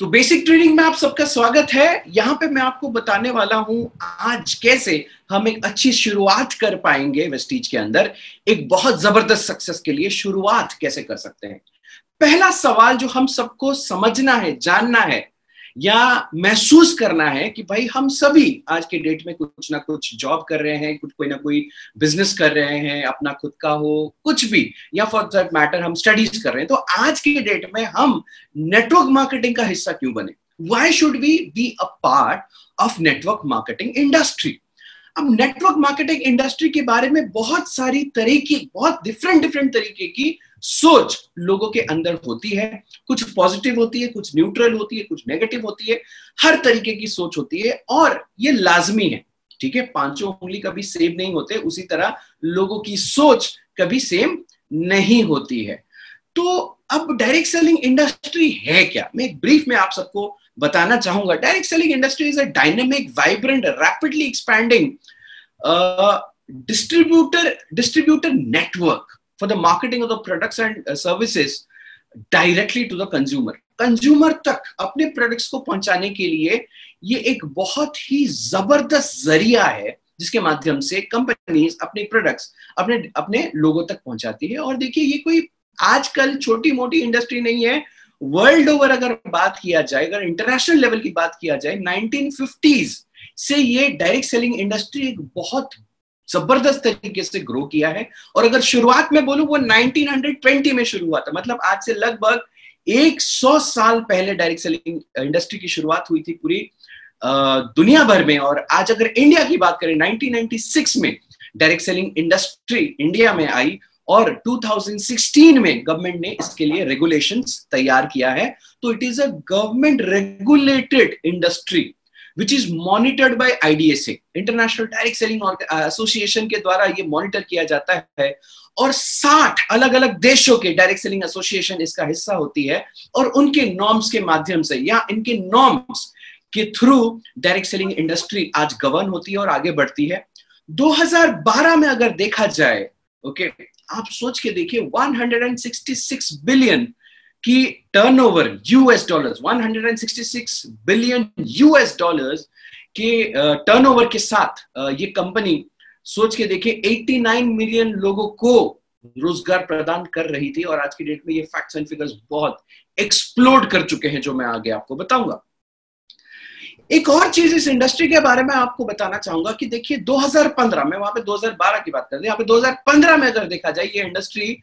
तो basic training में आप सबका स्वागत है। यहाँ पे मैं आपको बताने वाला हूँ आज कैसे हम एक अच्छी शुरुआत कर पाएँगे वेस्टीज के अंदर। एक बहुत ज़बरदस्त सक्सेस के लिए शुरुआत कैसे कर सकते हैं? पहला सवाल जो हम सबको समझना है, जानना है या महसूस करना है कि भाई हम सभी आज के डेट में कुछ ना कुछ जॉब कर रहे हैं, कुछ कोई ना कोई बिज़नेस कर रहे हैं, अपना खुद का हो, कुछ भी, या फॉर दैट मैटर हम स्टडीज़ कर रहे हैं तो आज के डेट में हम नेटवर्क मार्केटिंग का हिस्सा क्यों बने? Why should we be a part of network marketing industry अब नेटवर्क मार्केटिंग इंडस्ट्री के बारे में बहुत सारी तरीके, बहुत डिफरेंट डिफरेंट तरीके की सोच लोगों के अंदर होती है, कुछ पॉजिटिव होती है, कुछ न्यूट्रल होती है, कुछ नेगेटिव होती है, हर तरीके की सोच होती है और ये लाजमी है, ठीक है? पाँचों उंगली कभी सेम नहीं होते, उसी तरह लोगों की सोच कभी सेम नहीं होती है। तो अब डायरेक्ट सेलिंग इंडस्ट्री है क्या? मैं एक ब्रीफ में आप सबको बताना चाहूँगा direct selling industry is a dynamic vibrant rapidly expanding distributor distributor network for the marketing of the products and uh, services directly to the consumer. Consumer तक अपने प्रोडक्ट्स को पहुँचाने के लिए ये एक बहुत ही ज़बरदस्त ज़रिया है जिसके माध्यम से कंपनीज़ अपने प्रोडक्ट्स अपने अपने लोगों तक पहुंचाती है। और देखिए ये कोई आजकल छोटी मोटी इंडस्ट्री नहीं है। वर्ल्ड ओवर अगर बात किया जाए अगर इंटरनेशनल लेवल की बात किया जाए 1950s से ये डायरेक्ट सेलिंग इंडस्ट्री एक बहुत ज़बरदस्त तरीके से ग्रो किया है। और अगर शुरुआत में बोलूँ, वो 1920 में शुरू हुआ था। मतलब आज से लगभग 100 साल पहले डायरेक्ट सेलिंग इंडस्ट्री की शुरुआत हुई थी पूरी दुनिया भर में। और आज अगर इंडिया की बात करें 1996 में डायरेक्ट सेलिंग इंडस्ट्री इंडिया में आई और 2016 में गवर्नमेंट ने इसके लिए रेगुलेशंस तैयार किया है। तो it is a government regulated industry which is monitored by IDSA international direct selling association के द्वारा ये मॉनिटर किया जाता है। और 60 अलग अलग देशों के डायरेक्ट सेलिंग एसोसिएशन इसका हिस्सा होती है और उनके नॉर्म्स के माध्यम से या इनके नॉर्म्स के थ्रू डायरेक्ट सेलिंग इंडस्ट्री आज गवर्न होती है और आगे बढ़ती है। 2012 में अगर देखा जाए ओके आप सोच के देखिए 166 बिलियन की turnover US dollars 166 billion US dollars के टर्नओवर के साथ ये कंपनी सोच के देखिए 89 मिलियन लोगों को रोज़गार प्रदान कर रही थी और आज की डेट में ये फैक्ट्स एंड फिगर्स बहुत एक्सप्लोड कर चुके हैं जो मैं आगे आपको बताऊँगा। एक और चीज़ इस इंडस्ट्री के बारे में आपको बताना चाहूँगा कि देखिए 2015 में, वहाँ पे 2012 की बात करते हैं, यहाँ पे 2015 में अगर देखा जाए, ये इंडस्ट्री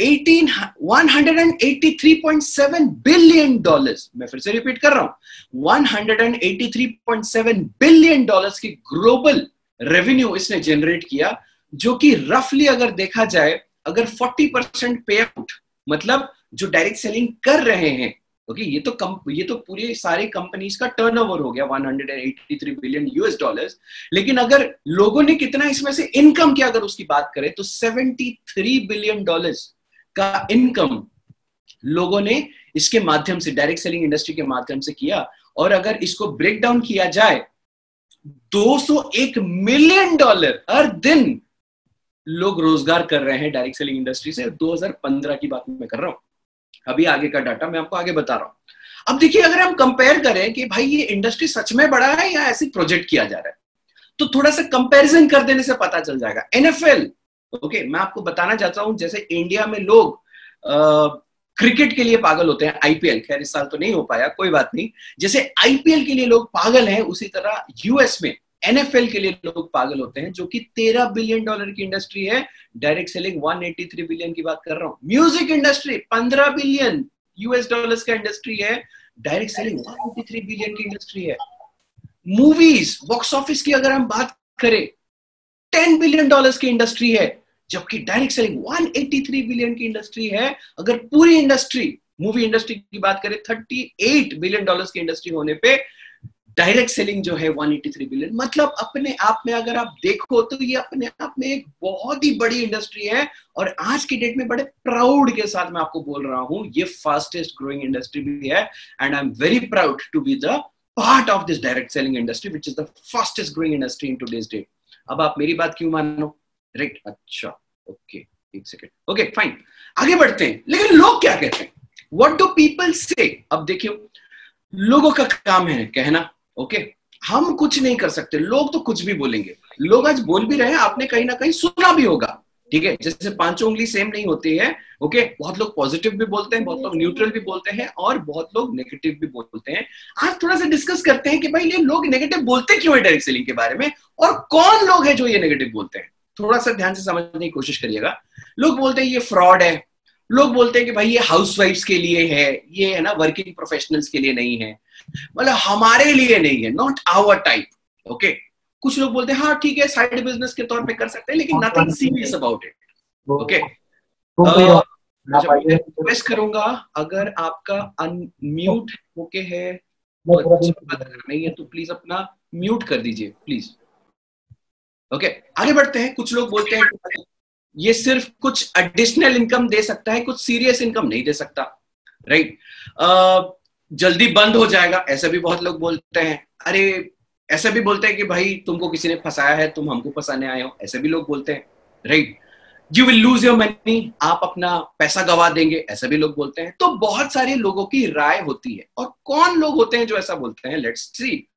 183.7 बिलियन डॉलर्स मैं फिर से रिपीट कर रहा हूँ. 183.7 बिलियन डॉलर्स की ग्लोबल रेवेन्यू इसने जनरेट किया, जो कि रफली अगर देखा जाए, अगर 40 परसेंट पे आउट मतलब जो डायरेक्ट सेलिंग कर रहे हैं ओके ये तो कम ये तो पूरे सारे कंपनीज़ का टर्नओवर हो गया 183 बिलियन यूएस डॉलर्स लेकिन अगर लोगों ने कितना इसमें से इनकम किया, अगर उसकी बात करें तो 73 बिलियन डॉलर्स का इनकम लोगों ने इसके माध्यम से डायरेक्ट सेलिंग इंडस्ट्री के माध्यम से किया। और अगर इसको ब्रेक डाउन किया जाए 201 मिलियन डॉलर हर दिन लोग रोज़गार कर रहे हैं डायरेक्ट सेलिंग इंडस्ट्री से। 2015 की बात मैं कर रहा हूँ। अभी आगे का डाटा मैं आपको आगे बता रहा हूँ। अब देखिए, अगर हम कंपेयर करें कि भाई ये इंडस्ट्री सच में बड़ा है या ऐसे प्रोजेक्ट किया जा रहा है तो थोड़ा सा कंपैरिजन कर देने से पता चल जाएगा। एनएफएल ओके मैं आपको बताना चाहता हूँ, जैसे इंडिया में लोग क्रिकेट के लिए पागल होते हैं आईपीएल खैर इस साल तो नहीं हो पाया, कोई बात नहीं। जैसे आईपीएल के लिए लोग पागल हैं, उसी तरह यूएस में एनएफएल के लिए लोग पागल होते हैं, जो कि 13 बिलियन डॉलर की इंडस्ट्री है। डायरेक्ट सेलिंग 183 बिलियन की बात कर रहा हूँ। Music industry 15 billion US dollars का इंडस्ट्री है। डायरेक्ट सेलिंग 183 बिलियन की इंडस्ट्री है। मूवीज़ बॉक्स ऑफ़िस की अगर हम बात करें टेन बिलियन डॉलर्स की इंडस्ट्री है, जबकि डायरेक्ट सेलिंग 183 बिलियन की इंडस्ट्री है। अगर पूरी इंडस्ट्री, मूवी इंडस्ट्री की बात करें 38 बिलियन डॉलर्स की इंडस्ट्री होने पे डायरेक्ट सेलिंग जो है 183 बिलियन। मतलब अपने आप में अगर आप देखो तो ये अपने आप में एक बहुत ही बड़ी इंडस्ट्री है, और आज की डेट में बड़े प्राउड के साथ मैं आपको बोल रहा हूँ, ये फास्टेस्ट ग्रोइंग इंडस्ट्री भी है and I am very proud to be the part of this direct selling industry which is the fastest growing industry in today's date अब आप मेरी बात क्यों मानो? राइट अच्छा ओके एक सेकेंड ओके फाइन आगे बढ़ते हैं। लेकिन लोग क्या कहते हैं? वट डू पीपल से अब देखियो, लोगों का काम है कहना ओके हम कुछ नहीं कर सकते, लोग तो कुछ भी बोलेंगे। लोग आज बोल भी रहे हैं, आपने कहीं ना कहीं सुना भी होगा। ठीक है? जैसे पाँचों उंगली सेम नहीं होती है ओके बहुत लोग पॉजिटिव भी बोलते हैं, बहुत लोग न्यूट्रल भी बोलते हैं और बहुत लोग नेगेटिव भी बोलते हैं। आज थोड़ा सा डिस्कस करते हैं कि भाई ये लोग नेगेटिव बोलते क्यों है डायरेक्ट सेलिंग के बारे में? और कौन लोग है जो ये नेगेटिव बोलते हैं? थोड़ा सा ध्यान से समझने की कोशिश करिएगा। लोग बोलते हैं ये फ्रॉड है। लोग बोलते हैं कि भाई ये हाउस के लिए है, ये है ना वर्किंग प्रोफेशनल्स के लिए नहीं है। मतलब हमारे लिए नहीं है नॉट आवर टाइप ओके कुछ लोग बोलते हैं हाँ ठीक है साइड बिज़नेस के तौर पे कर सकते हैं लेकिन nothing serious about it okay request करूँगा अगर आपका अनम्यूट ओके है नहीं है तो प्लीज़ अपना म्यूट कर दीजिए प्लीज़ ओके आगे बढ़ते हैं कुछ लोग बोलते हैं ये सिर्फ़ कुछ एडिशनल इनकम दे सकता है कुछ सीरियस इनकम नहीं दे सकता राइट right? uh, जल्दी बंद हो जाएगा ऐसे भी बहुत लोग बोलते हैं अरे ऐसे भी बोलते हैं कि भाई, तुमको किसी ने फंसाया है, तुम हमको फंसाने आए हो। ऐसे भी लोग बोलते हैं right you will lose your money आप अपना पैसा गवा देंगे, ऐसे भी लोग बोलते हैं। तो बहुत सारे लोगों की राय होती है। और कौन लोग होते हैं जो ऐसा बोलते हैं? लेट्स सी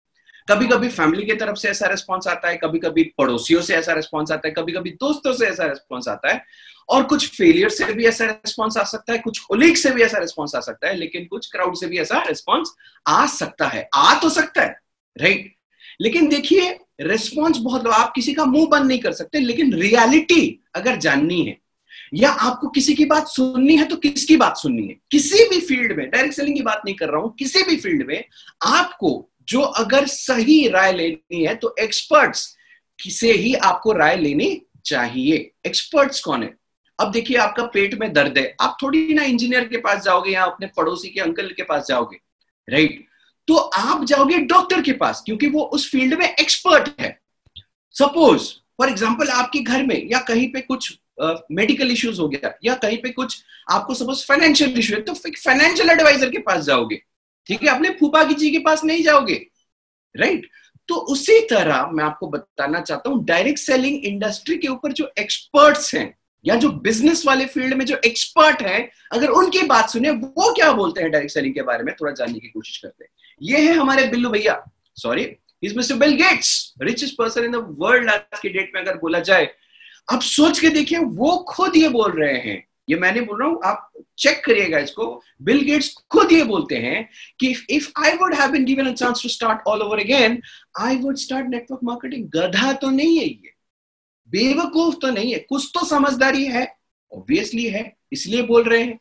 कभी कभी फैमिली की तरफ़ से ऐसा रिस्पॉन्स आता है कभी कभी पड़ोसियों से ऐसा रिस्पॉन्स आता है कभी कभी दोस्तों से ऐसा रिस्पॉन्स आता है। और कुछ फेलियर से भी ऐसा रिस्पॉन्स आ सकता है, कुछ कोलीग से भी ऐसा रिस्पॉन्स आ सकता है, लेकिन कुछ क्राउड से भी ऐसा रिस्पॉन्स आ सकता है। आ तो सकता है राइट लेकिन देखिए रेस्पॉन्स बहुत आप किसी का मुँह बंद नहीं कर सकते, लेकिन रियलिटी अगर जाननी है, या आपको किसी की बात सुननी है तो किसकी बात सुननी है? किसी भी फ़ील्ड में डायरेक्ट सेलिंग की बात नहीं कर रहा हूँ, किसी भी फ़ील्ड में आपको जो अगर सही राय लेनी है तो एक्सपर्ट्स से ही आपको राय लेनी चाहिए। एक्सपर्ट्स कौन है? अब देखिए, आपका पेट में दर्द है, आप थोड़ी ना इंजीनियर के पास जाओगे, या अपने पड़ोसी के अंकल के पास जाओगे राइट तो आप जाओगे डॉक्टर के पास क्योंकि वो उस फ़ील्ड में एक्सपर्ट है। सपोज़ फॉर एग्ज़ाम्पल आपके घर में या कहीं पे कुछ मेडिकल uh, इश्यूज़ हो गया या कहीं पे कुछ आपको सपोज़ फाइनेंशियल इश्यू है तो फाइनेंशियल एडवाइजर के पास जाओगे। ठीक है? अपने फूफा की जी के पास नहीं जाओगे। Right right? तो उसी तरह मैं आपको बताना चाहता हूँ डायरेक्ट सेलिंग इंडस्ट्री के ऊपर जो एक्सपर्ट्स हैं या जो बिज़नेस वाले फ़ील्ड में जो एक्सपर्ट है अगर उनकी बात सुने वो क्या बोलते हैं डायरेक्ट सेलिंग के बारे में? थोड़ा जानने की कोशिश करते हैं। ये है हमारे बिल्लू भैया। Sorry is mister Bill Gates richest person in the world आज के डेट में अगर बोला जाए अब सोच के देखिए, वो खुद ये बोल रहे हैं। ये मैंने बोल रहा हूँ, आप चेक करिएगा इसको। बिल गेट्स खुद ये बोलते हैं कि if I would have been given a chance to start all over again I would start network marketing गधा तो नहीं है ये। बेवकूफ़ तो नहीं है। कुछ तो समझदारी है। ऑब्वियसली है। इसलिए बोल रहे हैं।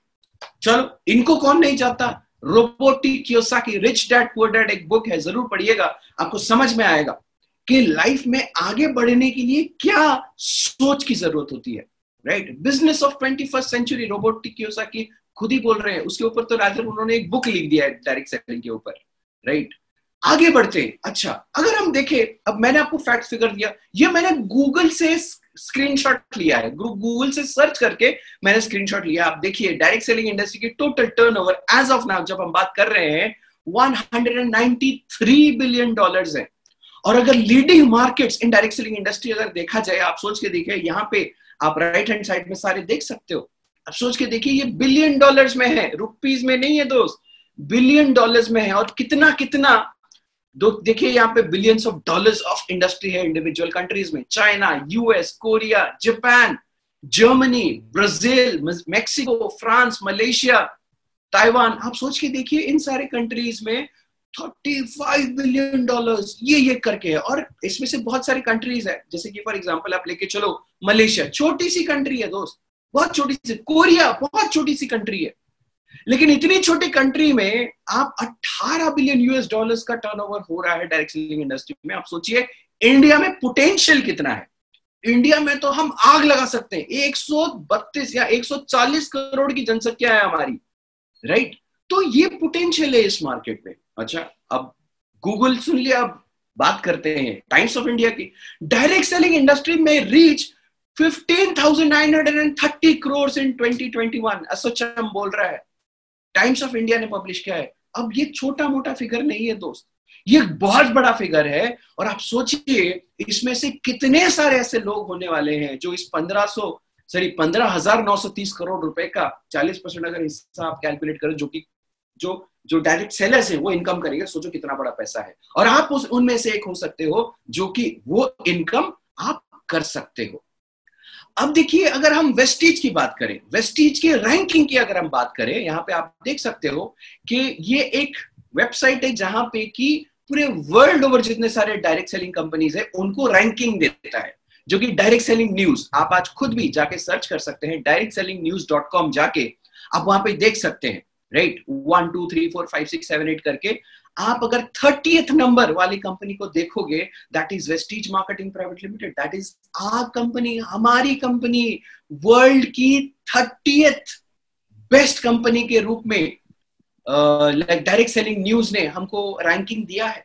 चलो, इनको कौन नहीं चाहता? रोबोटी की रिच डैड पुअर डैड एक बुक है, ज़रूर पढ़िएगा, आपको समझ में आएगा कि लाइफ में आगे बढ़ने के लिए क्या सोच की ज़रूरत होती है right business of twenty first century robotic की खुद ही बोल रहे हैं, उसके ऊपर तो राजर उन्होंने एक बुक लिख दिया है डायरेक्ट सेलिंग के ऊपर राइट आगे बढ़ते हैं अच्छा अगर हम देखें, अब मैंने आपको फैक्ट फिगर दिया, ये मैंने गूगल से स्क्रीनशॉट लिया है। गूगल से सर्च करके मैंने स्क्रीनशॉट लिया। आप देखिए डायरेक्ट सेलिंग इंडस्ट्री की total turnover as of now जब हम बात कर रहे हैं 193 बिलियन डॉलर्स है। और अगर leading markets in direct selling industry अगर देखा जाए, आप सोच के देखिए, यहाँ पे आप राइट हैंड साइड में सारे देख सकते हो। आप सोच के देखिए, ये बिलियन डॉलर्स में है। रुपीज़ में नहीं है दोस्त बिलियन डॉलर्स में है। और कितना कितना दो, देखिए यहाँ पे billions of dollars of industry है इंडिविजुअल कंट्रीज़ में। China US Korea Japan Germany Brazil Mexico France Malaysia Taiwan आप सोच के देखिए इन सारे कंट्रीज़ में 35 बिलियन डॉलर्स ये ये करके है। और इसमें से बहुत सारी कंट्रीज़ है। जैसे कि फॉर एग्जांपल आप लेके चलो मलेशिया छोटी सी कंट्री है दोस्त। बहुत छोटी सी कोरिया बहुत छोटी सी कंट्री है। लेकिन इतनी छोटी कंट्री में आप 18 बिलियन यूएस डॉलर्स का टर्नओवर हो रहा है डायरेक्ट सेलिंग इंडस्ट्री में। आप सोचिए इंडिया में पोटेंशियल कितना है? इंडिया में तो हम आग लगा सकते हैं। 132 या 140 करोड़ की जनसंख्या है हमारी राइट तो ये पोटेंशियल है इस मार्केट में। अच्छा अब गूगल सुन लिया अब बात करते हैं टाइम्स ऑफ़ इंडिया की। डायरेक्ट सेलिंग इंडस्ट्री में रीच 15,930 करोड़ इन 2021 एसोचम बोल रहा है। टाइम्स ऑफ़ इंडिया ने पब्लिश किया है। अब ये छोटा मोटा फिगर नहीं है, दोस्त। ये बहुत बड़ा फिगर है, और आप सोचिए, इसमें से कितने सारे ऐसे लोग होने वाले हैं जो इस 1500 सॉरी, पंद्रह हज़ार नौ सौ तीस करोड़ रुपए का 40 परसेंट अगर हिस्सा आप कैलकुलेट करें, जो कि, जो जो डायरेक्ट सेलर्स है, वो इनकम करेंगे, सोचो कितना बड़ा पैसा है। और आप उस, उनमें से एक हो सकते हो, जो कि वो इनकम आप कर सकते हो। अब देखिए, अगर हम वेस्टीज की बात करें, वेस्टीज के रैंकिंग की अगर हम बात करें, यहाँ पे आप देख सकते हो कि ये एक वेबसाइट है जहाँ पे कि पूरे वर्ल्ड ओवर जितने सारे डायरेक्ट सेलिंग कंपनीज़ है, उनको रैंकिंग देता है, जो कि डायरेक्ट सेलिंग न्यूज़ आप आज खुद भी जाके सर्च कर सकते हैं direct selling news dot com जाके आप वहाँ पे देख सकते हैं right one two three four five six seven eight करके आप अगर थर्टीथ नंबर वाली कंपनी को देखोगे that is Vestige marketing private limited that is a company हमारी कंपनी वर्ल्ड की थर्टीथ बेस्ट कंपनी के रूप में लाइक डायरेक्ट सेलिंग न्यूज़ ने हमको रैंकिंग दिया है।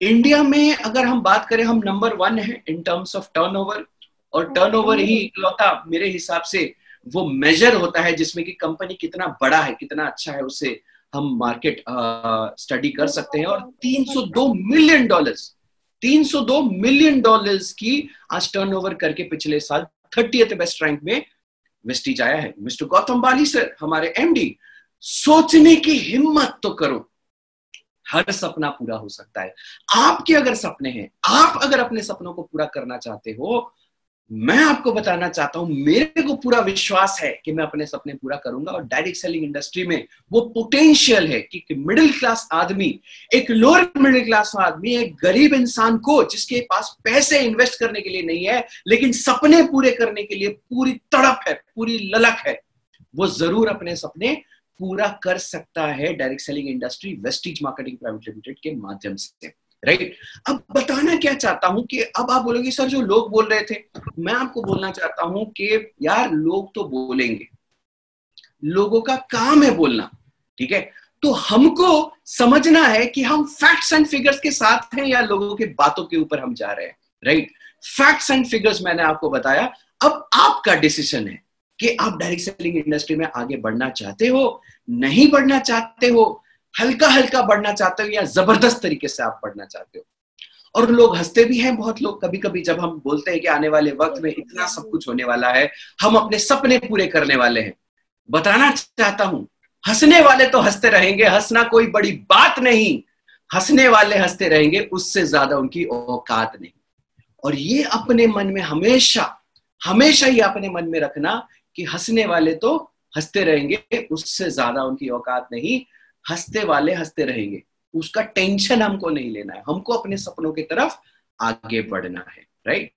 इंडिया में अगर हम बात करें हम नंबर वन है इन टर्म्स ऑफ़ टर्नओवर और टर्नओवर ही इकलौता मेरे हिसाब से वो मेजर होता है जिसमें कि कंपनी कितना बड़ा है कितना अच्छा है उससे हम मार्केट स्टडी कर सकते हैं और 302 मिलियन डॉलर्स 302 मिलियन डॉलर्स की आज टर्नओवर करके पिछले साल थर्टी बेस्ट रैंक में वेस्टीज आया है। मिस्टर गौतम बाली सर हमारे एमडी सोचने की हिम्मत तो करो, हर सपना पूरा हो सकता है। आपके अगर सपने हैं, आप अगर अपने सपनों को पूरा करना चाहते हो मैं आपको बताना चाहता हूँ, मेरे को पूरा विश्वास है कि मैं अपने सपने पूरा करूँगा और डायरेक्ट सेलिंग इंडस्ट्री में वो पोटेंशियल है कि मिडिल क्लास आदमी, एक लोअर मिडिल क्लास आदमी, एक गरीब इंसान को जिसके पास पैसे इन्वेस्ट करने के लिए नहीं है, लेकिन सपने पूरे करने के लिए पूरी तड़प है, पूरी ललक है, वो ज़रूर अपने सपने पूरा कर सकता है direct selling industry Vestige marketing private limited के माध्यम से। राइट अब बताना क्या चाहता हूँ कि अब आप बोलोगे, सर, जो लोग बोल रहे थे, मैं आपको बोलना चाहता हूँ कि यार, लोग तो बोलेंगे। लोगों का काम है बोलना, ठीक है? तो हमको समझना है कि हम फैक्ट्स एंड फिगर्स के साथ हैं या लोगों के बातों के ऊपर हम जा रहे हैं राइट फैक्ट्स एंड फिगर्स मैंने आपको बताया। अब आपका डिसीज़न है कि आप डायरेक्ट सेलिंग इंडस्ट्री में आगे बढ़ना चाहते हो, नहीं बढ़ना चाहते हो हल्का हल्का बढ़ना चाहते हो या ज़बरदस्त तरीके से आप बढ़ना चाहते हो? और लोग हँसते भी हैं, बहुत लोग कभी कभी जब हम बोलते हैं कि आने वाले वक्त में इतना सब कुछ होने वाला है, हम अपने सपने पूरे करने वाले हैं। बताना चाहता हूँ, हंसने वाले तो हँसते रहेंगे, हंसना कोई बड़ी बात नहीं। हंसने वाले हँसते रहेंगे, उससे ज़्यादा उनकी औकात नहीं। और ये अपने मन में हमेशा हमेशा ही अपने मन में रखना कि हंसने वाले तो हँसते रहेंगे, उससे ज़्यादा उनकी औकात नहीं। हँसते वाले हँसते रहेंगे। उसका टेंशन हमको नहीं लेना है। हमको अपने सपनों की तरफ़ आगे बढ़ना है राइट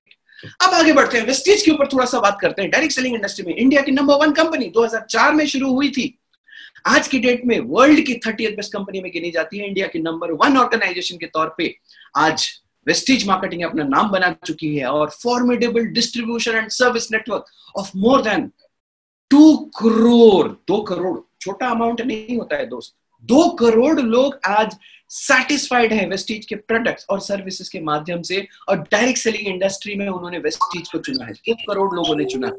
अब आगे बढ़ते हैं। वेस्टेज के ऊपर थोड़ा सा बात करते हैं। डायरेक्ट सेलिंग इंडस्ट्री में इंडिया की नंबर वन कंपनी 2004 में शुरू हुई थी। आज की डेट में वर्ल्ड की थर्टी बेस्ट कंपनी में गिनी जाती है। इंडिया की नंबर वन ऑर्गेनाइजेशन के तौर पे आज वेस्टेज मार्केटिंग अपना नाम बना चुकी है और formidable distribution and service network of more than two crore दो करोड़ छोटा अमाउंट नहीं होता है दोस्त। दो करोड़ लोग आज सेटिस्फाइड है वेस्टीज के प्रोडक्ट्स और सर्विसेज़ के माध्यम से और डायरेक्ट सेलिंग इंडस्ट्री में उन्होंने वेस्टीज को चुना है। एक करोड़ लोगों ने चुना।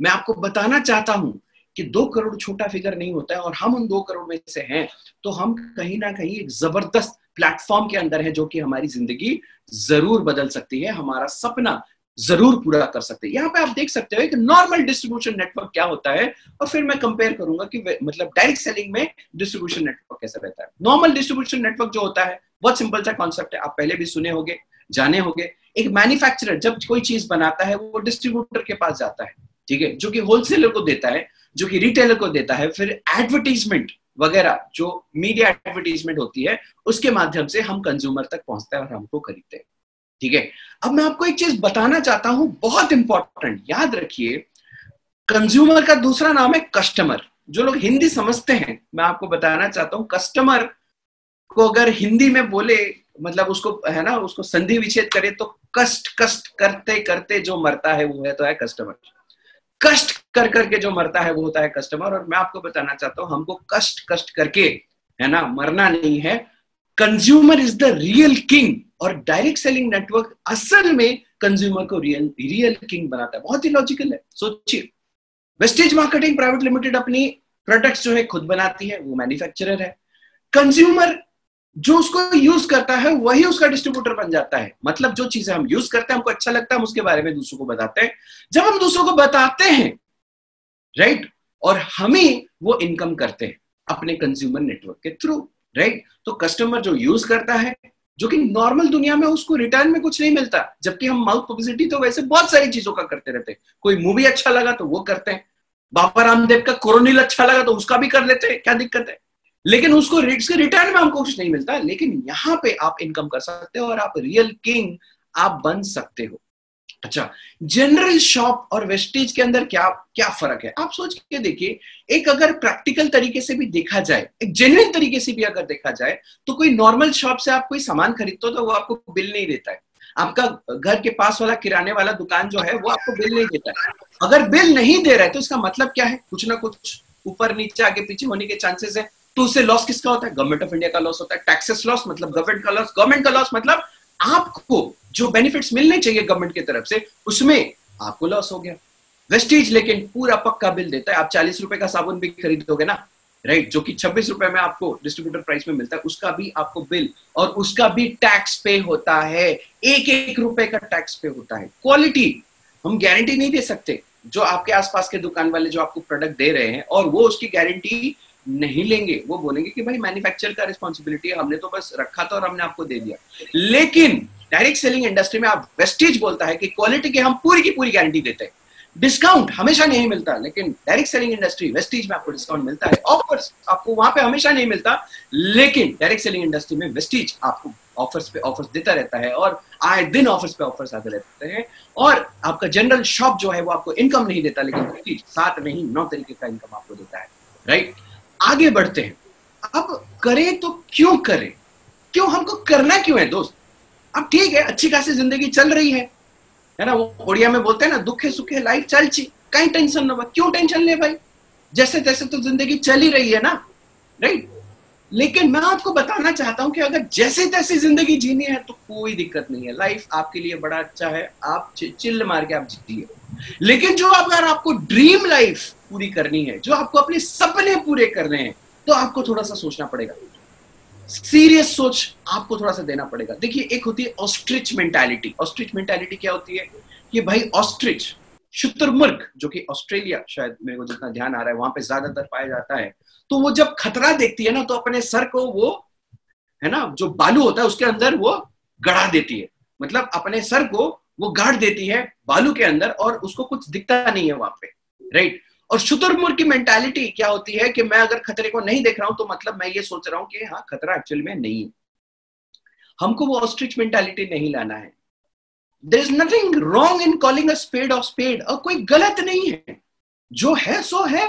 मैं आपको बताना चाहता हूँ कि दो करोड़ छोटा फिगर नहीं होता है और हम उन दो करोड़ में से हैं तो हम कहीं ना कहीं एक ज़बरदस्त प्लेटफॉर्म के अंदर है जो कि हमारी ज़िंदगी ज़रूर बदल सकती है। हमारा सपना ज़रूर पूरा कर सकते हैं। यहाँ पे आप देख सकते हो कि नॉर्मल डिस्ट्रीब्यूशन नेटवर्क क्या होता है, और फिर मैं कंपेयर करूँगा कि मतलब डायरेक्ट सेलिंग में डिस्ट्रीब्यूशन नेटवर्क कैसा रहता है। नॉर्मल डिस्ट्रीब्यूशन नेटवर्क जो होता है, बहुत सिंपल सा कॉन्सेप्ट है। आप पहले भी सुने होंगे, जाने होंगे। एक मैन्युफैक्चरर जब कोई चीज़ बनाता है, वो डिस्ट्रीब्यूटर के पास जाता है, ठीक है? जो कि होलसेलर को देता है, जो कि रिटेलर को देता है, फिर एडवर्टीजमेंट वगैरह, जो मीडिया एडवर्टीजमेंट होती है, उसके माध्यम से हम कंज्यूमर तक पहुँचते हैं और हमको खरीदते हैं। ठीक है? अब मैं आपको एक चीज़ बताना चाहता हूँ, बहुत इंपॉर्टेंट याद रखिए कंज्यूमर का दूसरा नाम है कस्टमर जो लोग हिंदी समझते हैं। मैं आपको बताना चाहता हूँ कस्टमर को अगर हिंदी में बोले मतलब उसको, है ना, उसको संधि विच्छेद करे तो कष्ट कष्ट करते करते जो मरता है वो है तो है कस्टमर कष्ट कर, करके जो मरता है वो होता है कस्टमर और मैं आपको बताना चाहता हूँ, हमको कष्ट कष्ट करके, है ना, मरना नहीं है। Consumer is the real king और डायरेक्ट सेलिंग नेटवर्क असल में कंज्यूमर को रियल रियल किंग बनाता है। बहुत ही लॉजिकल है। सोचिए। वेस्टेज मार्केटिंग प्राइवेट लिमिटेड अपनी प्रोडक्ट्स जो है खुद बनाती है, वो मैन्युफैक्चरर है। कंज्यूमर जो उसको यूज़ करता है, वही उसका डिस्ट्रीब्यूटर बन जाता है। मतलब जो चीज़ें हम यूज़ करते हैं, हमको अच्छा लगता है, हम उसके बारे में दूसरों को बताते हैं। जब हम दूसरों को बताते हैं राइट और हमें वो इनकम करते हैं अपने कंज्यूमर नेटवर्क के थ्रू राइट तो कस्टमर जो यूज़ करता है, जो कि नॉर्मल दुनिया में उसको रिटर्न में कुछ नहीं मिलता, जबकि हम माउथ पब्लिसिटी तो वैसे बहुत सारी चीज़ों का करते रहते हैं। कोई मूवी अच्छा लगा तो वो करते हैं। बाबा रामदेव का कोरोनिल अच्छा लगा तो उसका भी कर लेते हैं। क्या दिक्कत है? लेकिन उसको रिटर्न में हमको कुछ नहीं मिलता। लेकिन यहाँ पे आप इनकम कर सकते हो और आप रियल किंग आप बन सकते हो। अच्छा जनरल शॉप और वेस्टेज के अंदर क्या क्या फ़र्क है? आप सोच के देखिए, एक अगर प्रैक्टिकल तरीके से भी देखा जाए, एक जेन्युइन तरीके से भी अगर देखा जाए तो कोई नॉर्मल शॉप से आप कोई सामान खरीदते हो तो वो आपको बिल नहीं देता है। आपका घर के पास वाला किराने वाला दुकान जो है, वो आपको बिल नहीं देता है। अगर बिल नहीं दे रहा है तो इसका मतलब क्या है? कुछ ना कुछ ऊपर नीचे आगे पीछे होने के चांसेस है। तो उससे लॉस किसका होता है? गवर्नमेंट ऑफ़ इंडिया का लॉस होता है। टैक्सेस लॉस मतलब गवर्नमेंट का लॉस गवर्नमेंट का लॉस मतलब आपको जो बेनिफिट्स मिलने चाहिए गवर्नमेंट की तरफ़ से, उसमें आपको लॉस हो गया। वेस्टेज लेकिन पूरा पक्का बिल देता है। आप चालीस रुपए का साबुन भी खरीदोगे ना राइट जो कि छब्बीस रुपए में आपको डिस्ट्रीब्यूटर प्राइस में मिलता है, उसका भी आपको बिल और उसका भी टैक्स पे होता है। एक एक रुपए का टैक्स पे होता है। क्वालिटी हम गारंटी नहीं दे सकते। जो आपके आसपास के दुकान वाले जो आपको प्रोडक्ट दे रहे हैं और वो उसकी गारंटी नहीं लेंगे, वो बोलेंगे कि भाई मैन्युफैक्चर का रिस्पॉन्सिबिलिटी हमने तो बस रखा था और हमने आपको दे दिया। लेकिन डायरेक्ट सेलिंग इंडस्ट्री में आप वेस्टेज बोलता है कि क्वालिटी की हम पूरी की पूरी गारंटी देते हैं। डिस्काउंट हमेशा नहीं मिलता, लेकिन डायरेक्ट सेलिंग इंडस्ट्री वेस्टेज में आपको डिस्काउंट मिलता है। ऑफर्स आपको वहाँ पे हमेशा नहीं मिलता, लेकिन डायरेक्ट सेलिंग इंडस्ट्री में वेस्टेज आपको ऑफर्स पे ऑफर्स देता रहता है और आए दिन ऑफर्स पे ऑफर्स आते रहते हैं। और आपका जनरल शॉप जो है वो आपको इनकम नहीं देता, लेकिन सात नहीं नौ तरीके का इनकम आपको देता है। राइट आगे बढ़ते हैं। अब करें तो क्यों करें? क्यों हमको करना क्यों है, दोस्त? अब ठीक है, अच्छी खासी ज़िंदगी चल रही है। है ना, वो ओडिया में बोलते हैं ना, दुखे सुखे लाइफ चल ची कहीं टेंशन ना क्यों टेंशन ले भाई? जैसे तैसे तो ज़िंदगी चल ही रही है ना राइट लेकिन मैं आपको बताना चाहता हूँ कि अगर जैसे तैसे ज़िंदगी जीनी है तो कोई दिक्कत नहीं है। लाइफ आपके लिए बड़ा अच्छा है, आप चिल्ल मार के आप जीतिए लेकिन जो अगर आपको ड्रीम लाइफ पूरी करनी है, जो आपको अपने सपने पूरे करने हैं तो आपको थोड़ा सा सोचना पड़ेगा। सीरियस सोच आपको थोड़ा सा देना पड़ेगा। देखिए, एक होती है ऑस्ट्रिच मेंटालिटी ऑस्ट्रिच मेंटालिटी क्या होती है? कि भाई ऑस्ट्रिच शुतुरमुर्ग, जो कि ऑस्ट्रेलिया, शायद मेरे को जितना ध्यान आ रहा है, वहाँ पे ज़्यादातर पाया जाता है। तो वो जब खतरा देखती है ना तो अपने सर को वो, है ना, जो बालू होता है, उसके अंदर वो गड़ा देती है। मतलब अपने सर को वो गाड़ देती है बालू के अंदर और उसको कुछ दिखता नहीं है वहाँ पे राइट और शुतुरमुर्ग की मेंटालिटी क्या होती है कि मैं अगर खतरे को नहीं देख रहा हूँ तो मतलब मैं ये सोच रहा हूँ कि हाँ खतरा एक्चुअल में नहीं है। हमको वो ऑस्ट्रिच मेंटालिटी नहीं लाना है। There is nothing wrong in calling a spade of spade और कोई गलत नहीं है। जो है, सो है।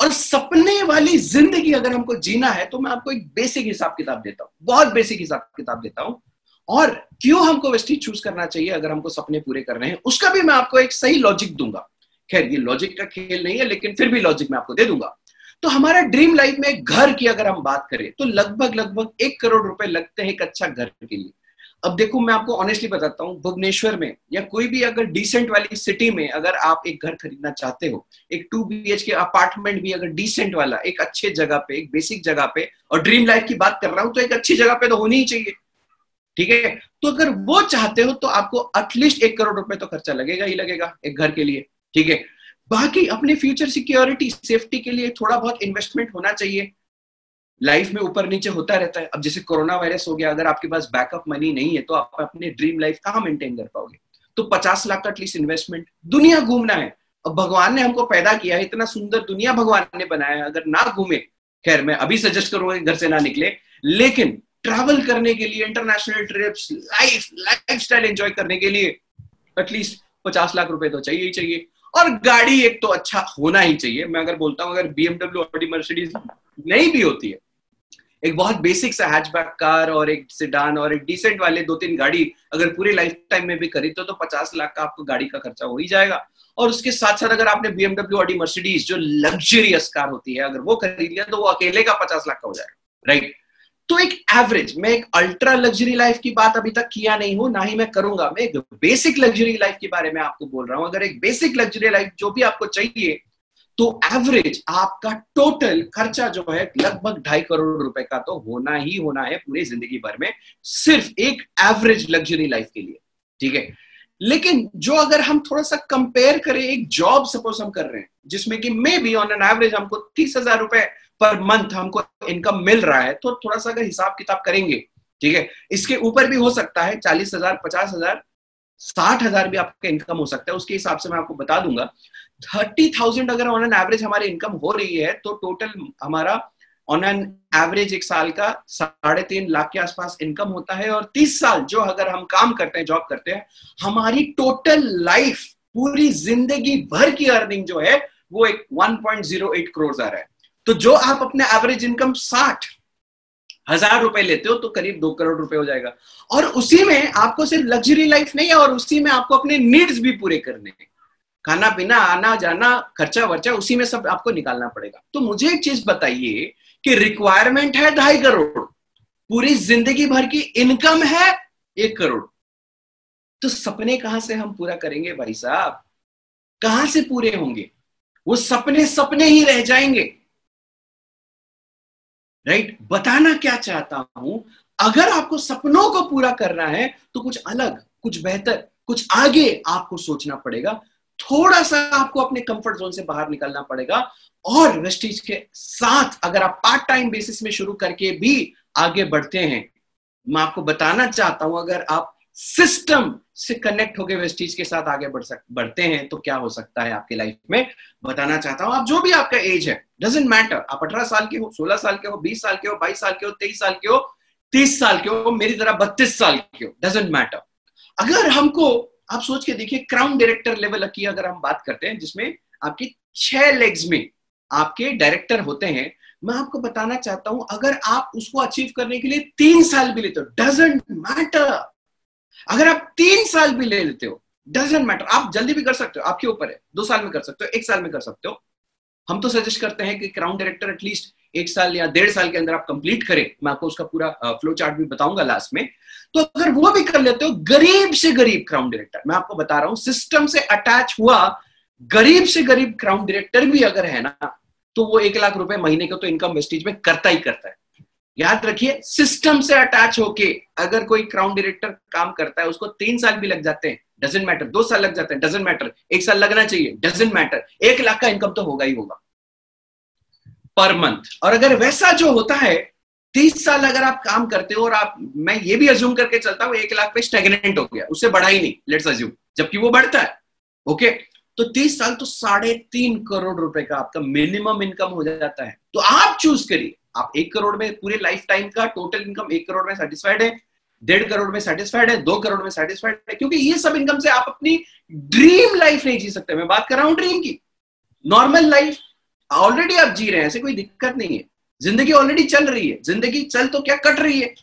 और सपने वाली ज़िंदगी अगर हमको जीना है तो मैं आपको एक बेसिक हिसाब किताब देता हूँ। बहुत बेसिक हिसाब किताब देता हूँ। और क्यों हमको वेस्टीज चूज़ करना चाहिए अगर हमको सपने पूरे करने हैं? उसका भी मैं आपको एक सही लॉजिक दूँगा। खैर, ये लॉजिक का खेल नहीं है, लेकिन फिर भी लॉजिक मैं आपको दे दूँगा। तो हमारा ड्रीम लाइफ में घर की अगर हम बात करें तो लगभग लगभग एक करोड़ रुपए लगते हैं एक अच्छा घर के लिए। अब देखो, मैं आपको ऑनेस्टली बताता हूँ, भुवनेश्वर में या कोई भी अगर डिसेंट वाली सिटी में अगर आप एक घर खरीदना चाहते हो, एक टू बी के अपार्टमेंट भी अगर डिसेंट वाला, एक अच्छे जगह पे, एक बेसिक जगह पे, और ड्रीम लाइफ की बात कर रहा हूँ तो एक अच्छी जगह पे तो होनी ही चाहिए। ठीक है? तो अगर वो चाहते हो तो आपको एटलीस्ट एक करोड़ रुपए तो खर्चा लगेगा ही लगेगा एक घर के लिए। ठीक है? बाकी अपने फ्यूचर सिक्योरिटी सेफ्टी के लिए थोड़ा बहुत इन्वेस्टमेंट होना चाहिए। लाइफ में ऊपर नीचे होता रहता है। अब जैसे कोरोना वायरस हो गया, अगर आपके पास बैकअप मनी नहीं है तो आप अपने ड्रीम लाइफ कहाँ मेंटेन कर पाओगे? तो पचास लाख का एटलीस्ट इन्वेस्टमेंट दुनिया घूमना है। अब भगवान ने हमको पैदा किया है, इतना सुंदर दुनिया भगवान ने बनाया है। अगर ना घूमे, खैर, मैं अभी सजेस्ट करूँगा घर से ना निकले। लेकिन ट्रैवल करने के लिए international trips life lifestyle enjoy करने के लिए एटलीस्ट पचास लाख रुपए तो चाहिए ही चाहिए। और गाड़ी एक तो अच्छा होना ही चाहिए। मैं अगर बोलता हूँ, अगर बीएमडब्ल्यू ऑडी मर्सिडीज नहीं भी होती है, एक बहुत बेसिक सा हैचबैक कार और एक सिडान और एक डिसेंट वाले दो तीन गाड़ी अगर पूरे लाइफ टाइम में भी खरीदते हो तो पचास लाख का आपको गाड़ी का खर्चा हो ही जाएगा। और उसके साथ साथ अगर आपने बीएमडब्ल्यू ऑडी मर्सिडीज जो लग्जरियस कार होती है, अगर वो खरीद लिया तो वो अकेले का पचास लाख का हो जाएगा राइट तो एक एवरेज मैं एक अल्ट्रा लग्जरी लाइफ की बात अभी तक किया नहीं हूँ, ना ही मैं करूँगा। मैं एक बेसिक लग्जरी लाइफ के बारे में आपको बोल रहा हूँ। अगर एक बेसिक लग्जरी लाइफ जो भी आपको चाहिए तो एवरेज आपका टोटल खर्चा जो है, लगभग ढाई करोड़ रुपए का तो होना ही होना है पूरी ज़िंदगी भर में, सिर्फ़ एक एवरेज लग्जरी लाइफ के लिए। ठीक है? लेकिन जो अगर हम थोड़ा सा कंपेयर करें, एक जॉब सपोज़ हम कर रहे हैं, जिसमें कि maybe on an average हमको तीस हज़ार रुपए पर मंथ हमको इनकम मिल रहा है तो थोड़ा सा अगर हिसाब किताब करेंगे, ठीक है? इसके ऊपर भी हो सकता है, चालीस हज़ार, पचास हज़ार, साठ हज़ार भी आपका इनकम हो सकता है, उसके हिसाब से मैं आपको बता दूँगा। थर्टी थाउज़ेंड अगर ऑन एन एवरेज हमारी इनकम हो रही है तो टोटल हमारा ऑन एन एवरेज एक साल का साढ़े तीन लाख के आसपास इनकम होता है, और तीस साल जो अगर हम काम करते हैं जॉब करते हैं, हमारी टोटल लाइफ पूरी ज़िंदगी भर की अर्निंग जो है, वो एक 1.08 करोड़ आ रहा है। तो जो आप अपने एवरेज इनकम साठ हज़ार रुपए लेते हो तो करीब दो करोड़ रुपए हो जाएगा। और उसी में आपको सिर्फ़ लग्जरी लाइफ नहीं है, और उसी में आपको अपने नीड्स भी पूरे करने हैं। खाना पीना, आना जाना, खर्चा वर्चा, उसी में सब आपको निकालना पड़ेगा। तो मुझे एक चीज़ बताइए कि रिक्वायरमेंट है ढाई करोड़, पूरी ज़िंदगी भर की इनकम है एक करोड़। तो सपने कहाँ से हम पूरा करेंगे भाई साहब? कहाँ से पूरे होंगे? वो सपने सपने ही रह जाएँगे। राइट बताना क्या चाहता हूँ? अगर आपको सपनों को पूरा करना है तो कुछ अलग, कुछ बेहतर, कुछ आगे आपको सोचना पड़ेगा। थोड़ा सा आपको अपने कंफर्ट जोन से बाहर निकलना पड़ेगा। और वेस्टीज के साथ अगर आप पार्ट टाइम बेसिस में शुरू करके भी आगे बढ़ते हैं, मैं आपको बताना चाहता हूँ, अगर आप सिस्टम से कनेक्ट होकर वेस्टीज के साथ आगे बढ़ सक, बढ़ते हैं तो क्या हो सकता है आपकी लाइफ में? बताना चाहता हूँ, आप जो भी आपका एज है डजेंट मैटर आप अठारह साल के हो, सोलह साल के हो, बीस साल के हो, बाईस साल के हो, तेईस साल के हो, तीस साल के हो, मेरी तरह बत्तीस साल के हो डजेंट मैटर अगर हमको, आप सोच के देखिए क्राउन डायरेक्टर लेवल की अगर हम बात करते हैं, जिसमें आपकी छह लेग्स में आपके डायरेक्टर होते हैं, मैं आपको बताना चाहता हूँ, अगर आप उसको अचीव करने के लिए तीन साल भी लेते हो डजेंट मैटर अगर आप तीन साल भी ले लेते हो डजेंट मैटर आप जल्दी भी कर सकते हो, आपके ऊपर है। दो साल में कर सकते हो, एक साल में कर सकते हो। हम तो सजेस्ट करते हैं कि क्राउन डायरेक्टर एटलीस्ट एक साल या डेढ़ साल के अंदर आप कंप्लीट करें। मैं आपको उसका पूरा फ्लो चार्ट भी बताऊँगा लास्ट में। तो अगर वो भी कर लेते हो, गरीब से गरीब क्राउन डायरेक्टर मैं आपको बता रहा हूँ सिस्टम से अटैच हुआ गरीब से गरीब क्राउन डायरेक्टर भी अगर है ना तो वो एक लाख रुपए महीने का तो इनकम वेस्टेज में करता ही करता है। याद रखिए सिस्टम से अटैच होके अगर कोई क्राउन डायरेक्टर काम करता है, उसको तीन साल भी लग जाते हैं डजेंट मैटर दो साल लग जाते हैं डजेंट मैटर एक साल लगना चाहिए डजेंट मैटर एक लाख का इनकम तो होगा ही होगा। पर मंथ और अगर वैसा जो होता है, तीस साल अगर आप काम करते हो और आप, मैं ये भी अज्यूम करके चलता हूँ, एक लाख पे स्टेगनेंट हो गया, उससे बढ़ा ही नहीं लेट्स अज्यूम जबकि वो बढ़ता है ओके तो तीस साल तो साढ़े तीन करोड़ रुपए का आपका मिनिमम इनकम हो जाता है। तो आप चूज़ करिए आप एक करोड़ में पूरे लाइफ टाइम का टोटल इनकम एक करोड़ में सेटिस्फाइड है, डेढ़ करोड़ में सेटिस्फाइड है, दो करोड़ में सेटिस्फाइड है, क्योंकि ये सब इनकम से आप अपनी ड्रीम लाइफ नहीं जी सकते। मैं बात कर रहा हूँ ड्रीम की। नॉर्मल लाइफ ऑलरेडी आप जी रहे हैं, ऐसे कोई दिक्कत नहीं है। ज़िंदगी ऑलरेडी चल रही है। ज़िंदगी चल तो क्या कट रही है?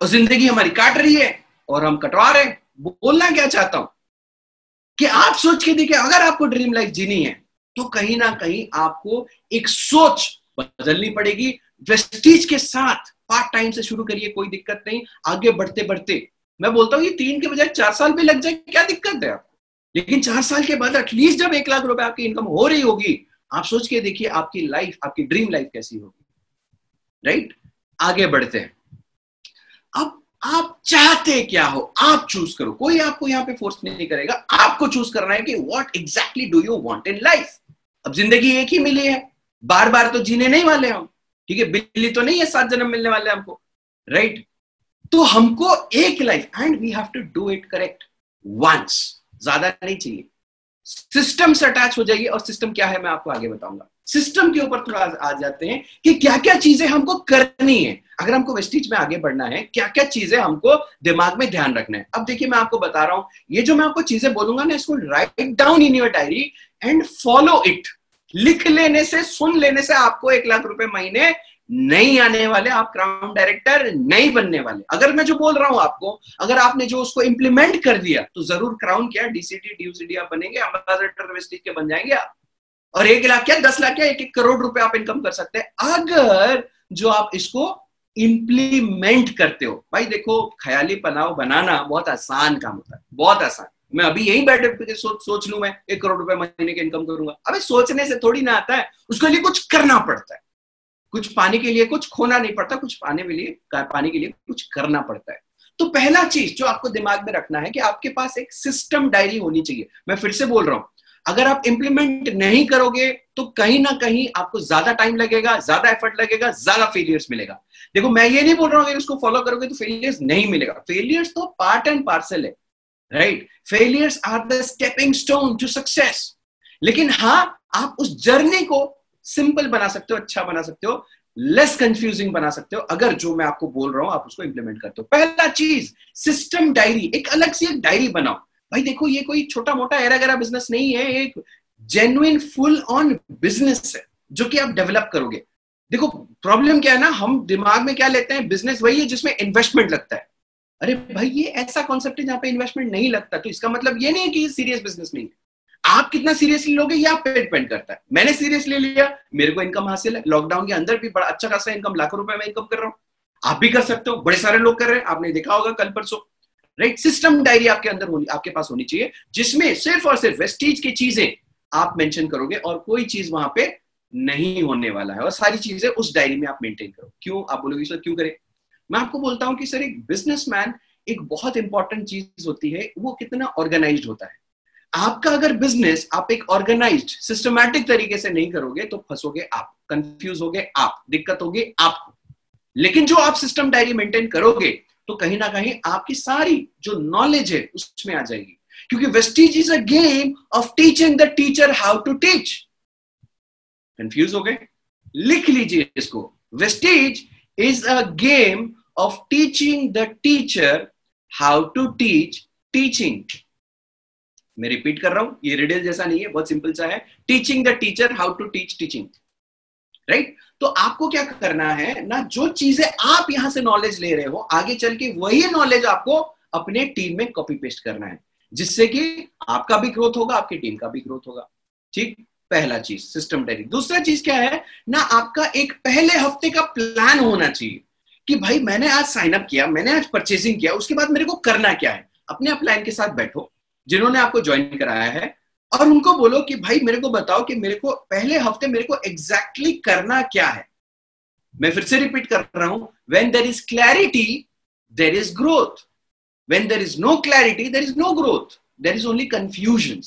और ज़िंदगी हमारी काट रही है और हम कटवा रहे हैं। बोलना क्या चाहता हूँ? कि आप सोच के देखिए, अगर आपको ड्रीम लाइफ जीनी है तो कहीं ना कहीं आपको एक सोच बदलनी पड़ेगी। वेस्टीज के साथ पार्ट टाइम से शुरू करिए, कोई दिक्कत नहीं। आगे बढ़ते बढ़ते। मैं बोलता हूँ, ये तीन के बजाय चार साल भी लग जाए, क्या दिक्कत है? आपको लेकिन चार साल के बाद एटलीस्ट जब एक लाख रुपए आपकी इनकम हो रही होगी, आप सोच के देखिए आपकी लाइफ आपकी ड्रीम लाइफ कैसी होगी। राइट आगे बढ़ते हैं। अब आप चाहते क्या हो, आप चूज़ करो। कोई आपको यहाँ पे फोर्स नहीं करेगा। आपको चूज़ करना है कि what exactly do you want in life अब ज़िंदगी एक ही मिली है। बार बार तो जीने नहीं वाले हम। ठीक है, बिल्ली तो नहीं है, सात जन्म मिलने वाले हमको। राइट तो हमको एक life and we have to do it correct once ज़्यादा नहीं चाहिए। सिस्टम से अटैच हो जाइए, और सिस्टम क्या है मैं आपको आगे बताऊँगा। सिस्टम के ऊपर थोड़ा आ जाते हैं कि क्या क्या चीज़ें हमको करनी है। अगर हमको वेस्टिज में आगे बढ़ना है क्या क्या चीज़ें हमको दिमाग में ध्यान रखना है। अब देखिए मैं आपको बता रहा हूँ, ये जो मैं आपको चीज़ें बोलूँगा ना, इसको write down in your diary and follow it लिख लेने से, सुन लेने से आपको एक लाख रुपए महीने नहीं आने वाले, आप क्राउन डायरेक्टर नहीं बनने वाले। अगर मैं जो बोल रहा हूँ आपको, अगर आपने जो उसको इंप्लीमेंट कर दिया तो ज़रूर क्राउन क्या डीसीटी ड्यूसीडी आप बनेंगे अम्बासडर वेस्टिज के बन जाएँगे आप। और एक लाख क्या, दस लाख क्या, एक एक करोड़ रुपए आप इनकम कर सकते हैं। अगर जो आप इसको इंप्लीमेंट करते हो, भाई देखो ख्याली पनाव बनाना बहुत आसान काम होता है, बहुत आसान। मैं अभी यही बैठे सोच सोच लू मैं, एक करोड़ रुपए महीने के इनकम करूँगा। अभी सोचने से थोड़ी ना आता है, उसके लिए कुछ करना पड़ता है। कुछ पाने के लिए कुछ खोना नहीं पड़ता, कुछ पाने के लिए पाने के लिए कुछ करना पड़ता है। तो पहला चीज़ जो आपको दिमाग में रखना है कि आपके पास एक सिस्टम डायरी होनी चाहिए। मैं फिर से बोल रहा हूँ, अगर आप इंप्लीमेंट नहीं करोगे तो कहीं ना कहीं आपको ज़्यादा टाइम लगेगा, ज़्यादा एफर्ट लगेगा, ज़्यादा फेलियर्स मिलेगा। देखो, मैं ये नहीं बोल रहा हूँ अगर उसको फॉलो करोगे तो फेलियर्स नहीं मिलेगा। फेलियर्स तो पार्ट एंड पार्सल है। Right failures are the stepping stone to success लेकिन हाँ आप उस जर्नी को सिंपल बना सकते हो अच्छा बना सकते हो लेस कंफ्यूजिंग बना सकते हो। अगर जो मैं आपको बोल रहा हूँ, आप उसको इंप्लीमेंट करते हो। पहला चीज़ सिस्टम डायरी एक अलग सी एक डायरी बनाओ। भाई देखो, ये कोई छोटा मोटा एरा गरा बिज़नेस नहीं है, एक जेन्युन फुल ऑन बिज़नेस है, जो कि आप डेवलप करोगे। देखो प्रॉब्लम क्या है ना, हम दिमाग में क्या लेते हैं? बिज़नेस वही है जिसमें इन्वेस्टमेंट लगता है। अरे भाई, ये ऐसा कॉन्सेप्ट है जहाँ पे इन्वेस्टमेंट नहीं लगता। तो इसका मतलब ये नहीं कि सीरियस बिज़नेस नहीं है। आप कितना सीरियसली लोगे, ये आप पे डिपेंड करता है। मैंने सीरियसली लिया, मेरे को इनकम हासिल है। लॉकडाउन के अंदर भी बड़ा अच्छा खासा इनकम लाखों रुपए में इनकम कर रहा हूँ। आप भी कर सकते हो, बड़े सारे लोग कर रहे हैं। आपने देखा होगा कल परसों राइट सिस्टम डायरी आपके अंदर होनी, आपके पास होनी चाहिए, जिसमें सिर्फ़ और सिर्फ़ वेस्टीज की चीज़ें आप मेंशन करोगे और कोई चीज़ वहाँ पे नहीं होने वाला है। और सारी चीज़ें उस डायरी में आप मेंटेन करो। क्यों? आप बोलोगे सर क्यों करें? मैं आपको बोलता हूँ कि सर, एक बिजनेसमैन एक बहुत इंपॉर्टेंट चीज़ होती है, वो कितना ऑर्गेनाइज होता है। आपका अगर बिज़नेस आप एक ऑर्गेनाइज सिस्टमैटिक तरीके से नहीं करोगे तो फंसोगे आप कंफ्यूज होगे आप, दिक्कत होगी आपको। लेकिन जो आप सिस्टम डायरी मेंटेन करोगे तो कहीं ना कहीं आपकी सारी जो नॉलेज है, उसमें आ जाएगी। क्योंकि Vestige is a game of teaching the teacher how to teach confuse हो गए? लिख लीजिए इसको। Vestige is a game of teaching the teacher how to teach teaching मैं रिपीट कर रहा हूँ, ये रिडल जैसा नहीं है, बहुत सिंपल सा है। Teaching the teacher how to teach teaching right तो आपको क्या करना है ना, जो चीज़ें आप यहाँ से नॉलेज ले रहे हो, आगे चल के वही नॉलेज आपको अपने टीम में कॉपी पेस्ट करना है। जिससे कि आपका भी ग्रोथ होगा, आपकी टीम का भी ग्रोथ होगा। ठीक? पहला चीज़ सिस्टम डायरी दूसरा चीज़ क्या है ना, आपका एक पहले हफ़्ते का प्लान होना चाहिए। कि भाई मैंने आज साइन अप किया, मैंने आज परचेसिंग किया, उसके बाद मेरे को करना क्या है? अपने अपलाइन के साथ बैठो, जिन्होंने आपको ज्वाइन कराया है, और उनको बोलो कि भाई मेरे को बताओ कि मेरे को पहले हफ़्ते मेरे को एग्जैक्टली exactly करना क्या है। मैं फिर से रिपीट कर रहा हूँ when there is clarity there is growth when there is no clarity there is no growth there is only confusion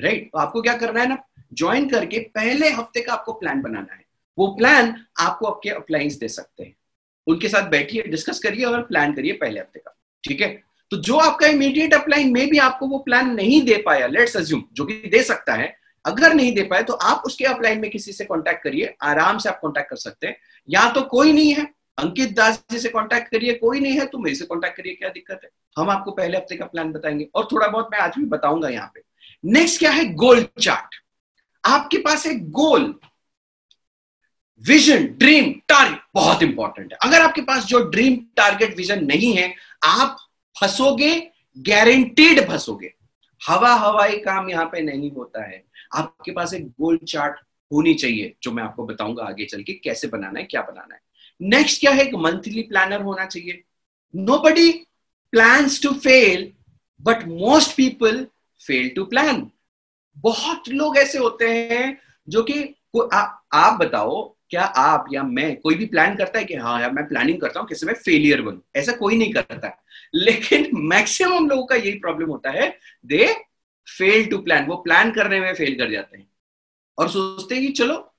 right आपको क्या करना है ना? ज्वाइन करके पहले हफ़्ते का आपको प्लान बनाना है। वो प्लान आपको आपके अप्लाइंस दे सकते हैं। उनके साथ बैठिए डिस्कस करिए और प्लान करिए पहले हफ़्ते का। ठीक है? तो जो आपका इमीडिएट अपलाइन में भी आपको वो प्लान नहीं दे पाया लेट्स अज्यूम जो कि दे सकता है, अगर नहीं दे पाए तो आप उसके अपलाइन में किसी से कांटेक्ट करिए, आराम से आप कांटेक्ट कर सकते हैं। या तो कोई नहीं है, अंकित दास जी से कांटेक्ट करिए, कोई नहीं है तो मेरे से कांटेक्ट करिए, क्या दिक्कत है? हम आपको पहले हफ़्ते का प्लान बताएँगे। और थोड़ा बहुत मैं आज भी बताऊँगा यहाँ पे। नेक्स्ट क्या है? गोल चार्ट आपके पास एक गोल विजन ड्रीम टारगेट बहुत इंपॉर्टेंट है। अगर आपके पास जो ड्रीम टारगेट विजन नहीं है आप फंसोगे गारंटीड फंसोगे। हवा हवाई काम यहाँ पे नहीं होता है। आपके पास एक गोल चार्ट होनी चाहिए जो मैं आपको बताऊँगा आगे चल के कैसे बनाना है क्या बनाना है। नेक्स्ट क्या है? एक मंथली प्लानर होना चाहिए। Nobody plan to fail but most people fail to plan बहुत लोग ऐसे होते हैं जो कि आ, आप बताओ क्या आप या मैं कोई भी प्लान करता है कि हाँ यार, मैं प्लानिंग करता हूँ किसी में फेलियर बनू। ऐसा कोई नहीं करता। लेकिन मैक्सिमम लोगों का यही प्रॉब्लम होता है दे फेल टू प्लान वो प्लान करने में फेल कर जाते हैं। और सोचते हैं कि चलो,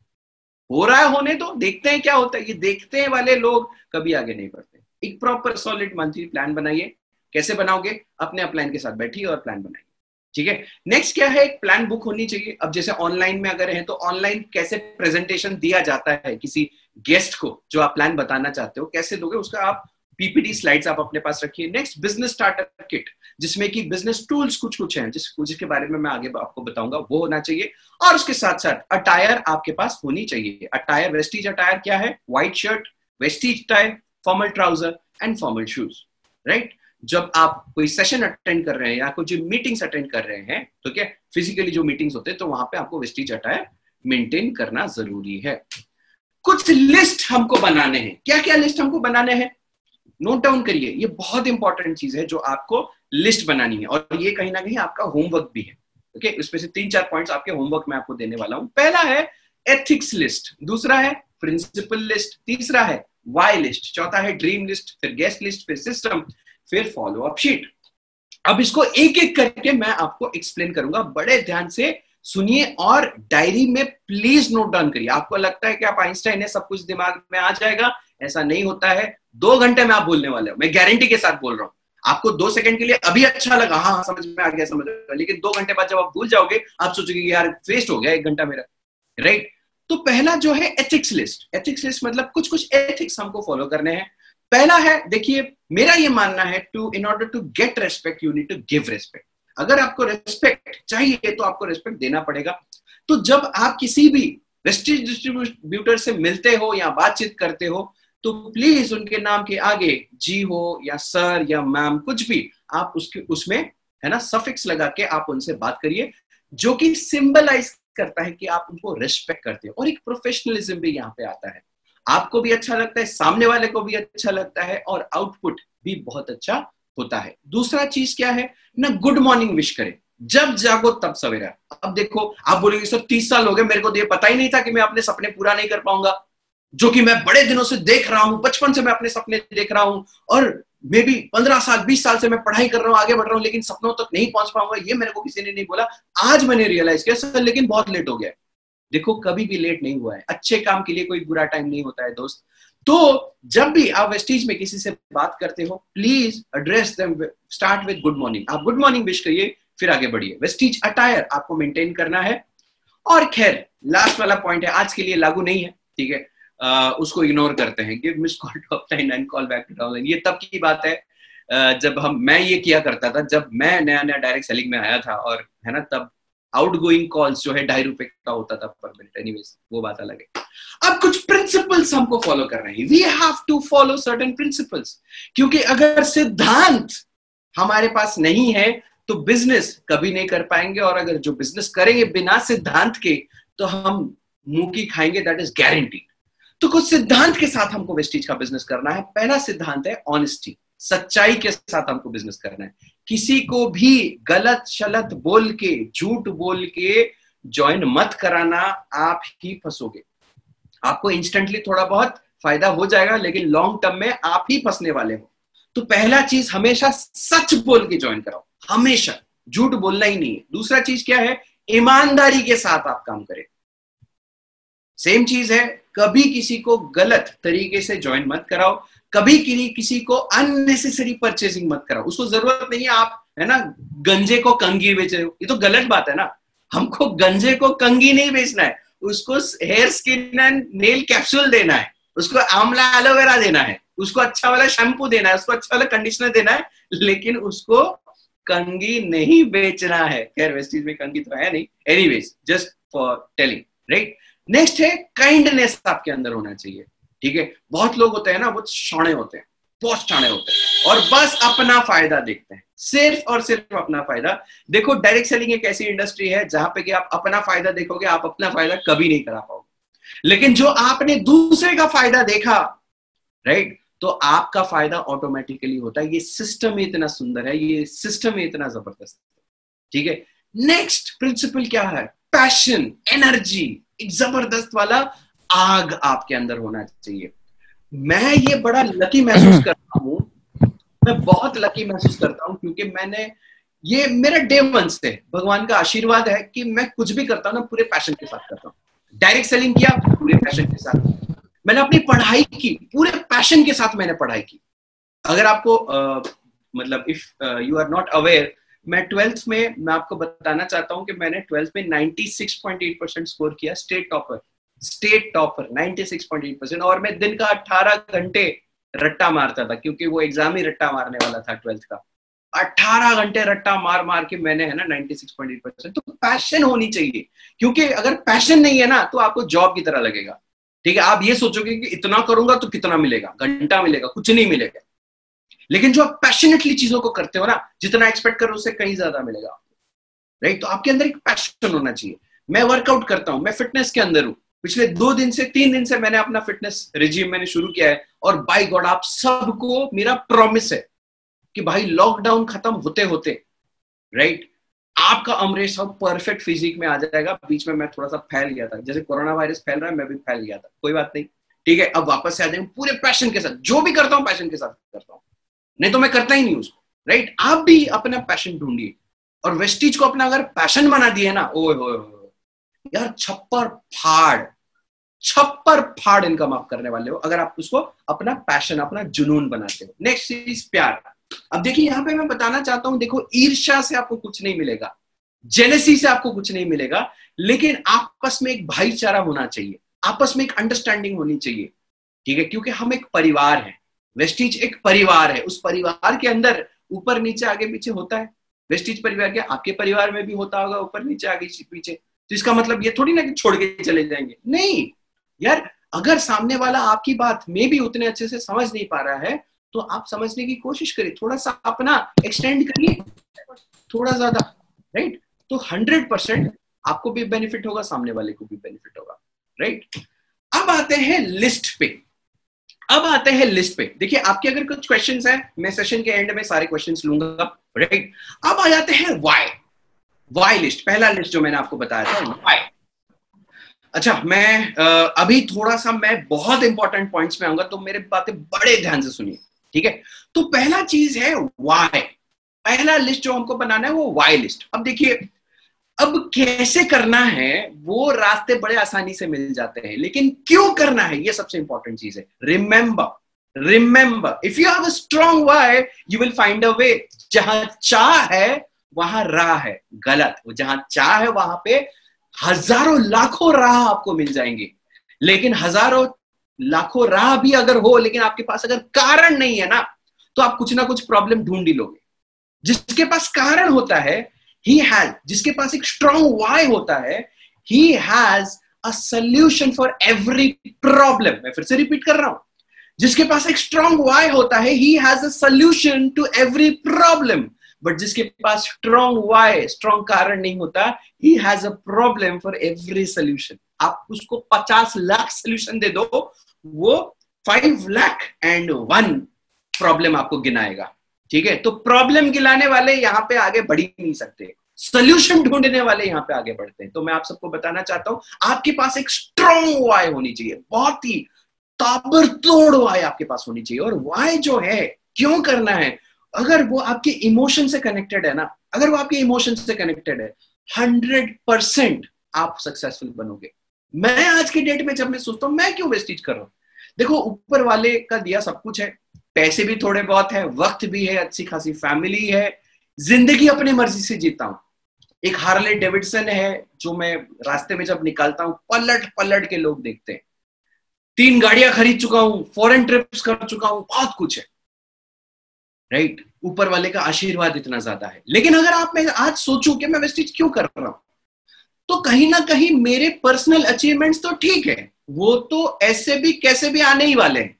हो रहा है होने तो देखते हैं क्या होता है। ये देखते हैं वाले लोग कभी आगे नहीं बढ़ते। एक प्रॉपर सॉलिड मंथली प्लान बनाइए। कैसे बनाओगे? अपने अपलाइन के साथ बैठिए और प्लान बनाइए। ठीक है? नेक्स्ट क्या है? एक प्लान बुक होनी चाहिए। अब जैसे ऑनलाइन में अगर है तो ऑनलाइन कैसे प्रेजेंटेशन दिया जाता है किसी गेस्ट को, जो आप प्लान बताना चाहते हो? कैसे दोगे उसका आप पीपीटी स्लाइड्स आप अपने पास रखिए। नेक्स्ट बिज़नेस स्टार्टअप किट जिसमें कि बिज़नेस टूल्स कुछ कुछ हैं, जिस, जिसके बारे में मैं आगे आपको बताऊँगा, वो होना चाहिए। और उसके साथ साथ अटायर आपके पास होनी चाहिए। अटायर वेस्टीज अटायर क्या है? White shirt Vestige tie formal trouser and formal shoes right जब आप कोई सेशन अटेंड कर रहे हैं या कुछ मीटिंग्स अटेंड कर रहे हैं तो क्या फिजिकली जो मीटिंग्स होते हैं तो वहाँ पे आपको वेस्टीज अटायर मेंटेन करना ज़रूरी है। कुछ लिस्ट हमको बनाने हैं। क्या क्या लिस्ट हमको बनाने हैं? नोट डाउन करिए। ये बहुत इंपॉर्टेंट चीज़ है जो आपको लिस्ट बनानी है। और ये कहीं ना कहीं आपका होमवर्क भी है। Okay okay? इसमें से तीन चार पॉइंट्स आपके होमवर्क में आपको देने वाला हूँ। पहला है एथिक्स लिस्ट दूसरा है प्रिंसिपल लिस्ट तीसरा है वाई लिस्ट चौथा है ड्रीम लिस्ट फिर गेस्ट लिस्ट फिर सिस्टम फिर फॉलो अप शीट अब इसको एक एक करके मैं आपको एक्सप्लेन करूँगा। बड़े ध्यान से सुनिए और डायरी में प्लीज़ नोट डाउन करिए। आपको लगता है कि आप आइंस्टाइन है सब कुछ दिमाग में आ जाएगा। ऐसा नहीं होता है। दो घंटे में आप बोलने वाले हो। मैं गारंटी के साथ बोल रहा हूँ। आपको दो सेकंड के लिए अभी अच्छा लगा। हाँ, हाँ समझ में आ गया समझ में लेकिन दो घंटे बाद जब आप भूल जाओगे आप सोचोगे यार वेस्ट हो गया एक घंटा मेरा। राइट तो पहला जो है एथिक्स लिस्ट एथिक्स लिस्ट मतलब कुछ कुछ एथिक्स हमको फॉलो करने हैं। पहला है, देखिए, मेरा ये मानना है to in order to get respect you need to give respect अगर आपको रेस्पेक्ट चाहिए तो आपको रेस्पेक्ट देना पड़ेगा। तो जब आप किसी भी डिस्ट्रीब्यूटर से मिलते हो या बातचीत करते हो तो प्लीज़ उनके नाम के आगे, जी हो या सर या मैम कुछ भी, आप उसके, उसमें, है ना सफिक्स लगा के आप उनसे बात करिए, जो कि सिंबलाइज करता है कि आप उनको रेस्पेक्ट करते हो। और एक प्रोफेशनलिज्म भी यहाँ पे आता है। आपको भी अच्छा लगता है, सामने वाले को भी अच्छा लगता है और आउटपुट भी बहुत अच्छा होता है। दूसरा चीज़ क्या है? ना गुड मॉर्निंग विश करें। जब जागो तब सवेरा। अब देखो, आप बोलेंगे, सर, तीस साल हो गए, मेरे को तो ये पता ही नहीं था कि मैं अपने सपने पूरा नहीं कर पाऊँगा। जो कि मैं बड़े दिनों से देख रहा हूँ, बचपन से मैं अपने सपने देख रहा हूँ और मे बी पंद्रह साल, बीस साल से मैं पढ़ाई कर रहा हूँ, आगे बढ़ रहा हूँ, लेकिन सपनों तक तो नहीं पहुँच पाऊँगा। ये मेरे को किसी ने नहीं बोला। आज मैंने रियलाइज़ किया, सर, लेकिन बहुत लेट हो गया देखो, कभी भी लेट नहीं हुआ है। अच्छे काम के लिए कोई बुरा टाइम नहीं होता है, दोस्त। तो जब भी आप वेस्टीज में किसी से बात करते हो please address them start with good morning आप गुड मॉर्निंग विश करिए, फिर आगे बढ़िए। वेस्टीज अटायर आपको मेंटेन करना है। और खैर लास्ट वाला पॉइंट है, आज के लिए लागू नहीं है, ठीक है? उसको इग्नोर करते हैं। Give miss call to upline and call back to downline ये तब की बात है जब हम, मैं ये किया करता था, जब मैं नया नया डायरेक्ट सेलिंग में आया था, और, है ना, तब आउटगोइंग कॉल्स जो है, ढाई रुपए का होता था पर मिनट एनीवेज वो बात अलग है। अब कुछ प्रिंसिपल्स हमको फॉलो कर रहे हैं। We have to follow certain principles क्योंकि अगर सिद्धांत हमारे पास नहीं है तो बिज़नेस कभी नहीं कर पाएँगे और अगर जो बिज़नेस करेंगे बिना सिद्धांत के तो हम मुँह की खाएँगे दैट इज़ गारंटी तो कुछ सिद्धांत के साथ हमको वेस्टीज का बिज़नेस करना है। पहला सिद्धांत है ऑनेस्टी सच्चाई के साथ हमको बिज़नेस करना है। किसी को भी गलत शलत बोल के, झूठ बोल के ज्वाइन मत कराना, आप ही फंसोगे। आपको इंस्टेंटली थोड़ा बहुत फ़ायदा हो जाएगा, लेकिन लॉन्ग टर्म में आप ही फंसने वाले हो। तो पहला चीज़, हमेशा सच बोल के ज्वाइन कराओ। हमेशा। झूठ बोलना ही नहीं है। दूसरा चीज़ क्या है? ईमानदारी के साथ आप काम करें। सेम चीज़ है, कभी किसी को गलत तरीके से ज्वाइन मत कराओ। कभी किसी किसी को अननेसेसरी परचेसिंग मत कराओ। उसको ज़रूरत नहीं है, आप, है ना, गंजे को कंगी बेच रहे हो। ये तो गलत बात है ना। हमको गंजे को कंगी नहीं बेचना है। उसको hair skin and nail capsule देना है। उसको आमला एलोवेरा देना है। उसको अच्छा वाला शैम्पू देना है। उसको अच्छा वाला कंडीशनर देना है। लेकिन उसको कंगी नहीं बेचना है। खैर वेस्टीज में कंगी तो है नहीं। Anyways just for telling right next है काइंडनेस आपके अंदर होना चाहिए। ठीक है? बहुत लोग होते हैं ना वो शाणे होते हैं, बहुत शाणे होते हैं। और बस अपना फ़ायदा देखते हैं। सिर्फ़ और सिर्फ़ अपना फ़ायदा। देखो डायरेक्ट सेलिंग एक ऐसी इंडस्ट्री है जहाँ पे कि आप अपना फ़ायदा देखोगे, आप अपना फ़ायदा कभी नहीं करा पाओगे। लेकिन जो आपने दूसरे का फ़ायदा देखा राइट तो आपका फ़ायदा ऑटोमेटिकली होता है। ये सिस्टम ही इतना सुंदर है, ये सिस्टम ही इतना ज़बरदस्त है। ठीक है? नेक्स्ट प्रिंसिपल क्या है? पैशन एनर्जी एक ज़बरदस्त वाला आग आपके अंदर होना चाहिए। मैं ये बड़ा लकी महसूस करता हूँ। मैं बहुत लकी महसूस करता हूँ क्योंकि मैंने ये मेरा डे वन से भगवान का आशीर्वाद है कि मैं कुछ भी करता हूँ ना पूरे पैशन के साथ करता हूँ। डायरेक्ट सेलिंग किया पूरे पैशन के साथ। मैंने अपनी पढ़ाई की पूरे पैशन के साथ मैंने पढ़ाई की। अगर आपको आ, मतलब if you are not aware मैं ट्वेल्थ में मैं आपको बताना चाहता हूँ कि मैंने ट्वेल्थ में 96.8 परसेंट स्कोर किया state topper state topper 96.8 percent और मैं दिन का 18 घंटे रट्टा मारता था, क्योंकि वो एग्ज़ाम ही रट्टा मारने वाला था ट्वेल्थ का। 18 घंटे रट्टा मार मार के मैंने, है ना 96.8 परसेंट तो पैशन होनी चाहिए, क्योंकि अगर पैशन नहीं है ना तो आपको जॉब की तरह लगेगा। ठीक है, आप ये सोचोगे कि इतना करूँगा तो कितना मिलेगा? घंटा मिलेगा, कुछ नहीं मिलेगा। लेकिन जो आप पैशनेटली चीज़ों को करते हो ना, जितना एक्सपेक्ट करो, उससे कहीं ज़्यादा मिलेगा आपको। राइट तो आपके अंदर एक पैशन होना चाहिए। मैं वर्कआउट करता हूँ, मैं फिटनेस के अंदर हूँ। पिछले दो दिन से, तीन दिन से मैंने अपना फिटनेस रिजीम मैंने शुरू किया है और बाई गॉड आप सबको मेरा प्रॉमिस है कि भाई लॉकडाउन खत्म होते होते राइट आपका अमरेश सब परफेक्ट फिजिक में आ जाएगा। बीच में मैं थोड़ा सा फैल गया था। जैसे कोरोना वायरस फैल रहा है, मैं भी फैल गया था। कोई बात नहीं। ठीक है, अब वापस से आ जाएँगे पूरे पैशन के साथ। जो भी करता हूँ पैशन के साथ करता हूँ। नहीं तो मैं करता ही नहीं उसको राइट आप भी अपना पैशन ढूंढिए। और वेस्टीज को अपना अगर पैशन बना दिए ना, ओए हो यार छप्पर फाड़ छप्पर फाड़ इनकम आप करने वाले हो, अगर आप उसको अपना पैशन अपना जुनून बनाते हो। नेक्स्ट चीज़ प्यार। अब देखिए, यहाँ पे मैं बताना चाहता हूँ, देखो, ईर्ष्या से आपको कुछ नहीं मिलेगा जेनेसी से आपको कुछ नहीं मिलेगा, लेकिन आपस में एक भाईचारा होना चाहिए, आपस में एक अंडरस्टैंडिंग होनी चाहिए, ठीक है? क्योंकि हम एक परिवार है वेस्टिज एक परिवार है, उस परिवार के अंदर ऊपर नीचे आगे पीछे होता है। वेस्टिज परिवार के आपके परिवार में भी होता होगा, ऊपर नीचे, आगे पीछे। तो इसका मतलब ये थोड़ी ना कि छोड़ के चले जाएँगे। नहीं, यार, अगर सामने वाला आपकी बात में भी उतने अच्छे से समझ नहीं पा रहा है तो आप समझने की कोशिश करिए। थोड़ा सा अपना एक्सटेंड करिए, थोड़ा ज़्यादा राइट तो हंड्रेड परसेंट आपको भी बेनिफिट होगा, सामने वाले को भी बेनिफिट होगा राइट अब आते हैं लिस्ट पे। अब आते हैं लिस्ट पे। देखिए, आपके अगर कुछ क्वेश्चंस हैं, मैं सेशन के एंड में सारे क्वेश्चंस लूँगा राइट अब आ जाते हैं वाई वाई लिस्ट पहला लिस्ट जो मैंने आपको बताया था वाई अच्छा मैं अभी थोड़ा सा मैं बहुत इंपॉर्टेंट पॉइंट्स में आऊँगा तो मेरे बातें बड़े ध्यान से सुनिए, ठीक है? तो पहला चीज़ है वाई पहला लिस्ट जो हमको बनाना है वो वाई लिस्ट अब देखिए, अब कैसे करना है, वो रास्ते बड़े आसानी से मिल जाते हैं, लेकिन क्यों करना है, ये सबसे इंपॉर्टेंट चीज़ है। Remember remember if you have a strong why you will find a way जहाँ चाह है वहाँ राह है, गलत। जहाँ चाह है, वहाँ पे हज़ारों लाखों राह आपको मिल जाएँगे। लेकिन हज़ारों लाखों राह भी अगर हो, लेकिन आपके पास अगर कारण नहीं है ना तो आप कुछ ना कुछ प्रॉब्लम ढूंढ ही लोगे। जिसके पास कारण होता है ही हैज़ जिसके पास एक स्ट्रॉन्ग वाई होता है he has a solution for every problem मैं फिर से रिपीट कर रहा हूँ। जिसके पास एक स्ट्रॉन्ग वाई होता है he has a solution to every problem but जिसके पास स्ट्रॉन्ग वाई स्ट्रॉन्ग कारण नहीं होता he has a problem for every solution आप उसको पचास लाख सोल्यूशन दे दो, वो five lakh and one problem आपको गिनाएगा। ठीक है? तो प्रॉब्लम गिलाने वाले यहाँ पे आगे बढ़ ही नहीं सकते। सोल्यूशन ढूँढने वाले यहाँ पे आगे बढ़ते हैं। तो मैं आप सबको बताना चाहता हूँ, आपके पास एक स्ट्रॉन्ग वाय होनी चाहिए। बहुत ही ताबड़तोड़ वाई आपके पास होनी चाहिए। और वाई जो है, क्यों करना है? अगर वो आपके इमोशन से कनेक्टेड है ना, अगर वो आपके इमोशन से कनेक्टेड है हंड्रेड परसेंट आप सक्सेसफुल बनोगे। मैं आज की डेट में जब मैं सोचता हूँ, मैं क्यों वेस्टेज कर रहा हूँ? देखो, ऊपर वाले का दिया सब कुछ है। पैसे भी थोड़े बहुत है, वक्त भी है, अच्छी खासी फैमिली है। ज़िंदगी अपनी मर्ज़ी से जीता हूँ। एक हार्ले डेविडसन है, जो मैं रास्ते में जब निकालता हूँ, पलट पलट के लोग देखते हैं। तीन गाड़ियाँ खरीद चुका हूँ फॉरेन ट्रिप्स कर चुका हूँ, बहुत कुछ है। राइट ऊपर वाले का आशीर्वाद इतना ज़्यादा है। लेकिन अगर आप मैं आज सोचूं कि मैं वेस्टेज क्यों कर रहा हूँ तो कहीं ना कहीं मेरे पर्सनल अचीवमेंट्स तो ठीक है। वो तो ऐसे भी, कैसे भी आने ही वाले हैं।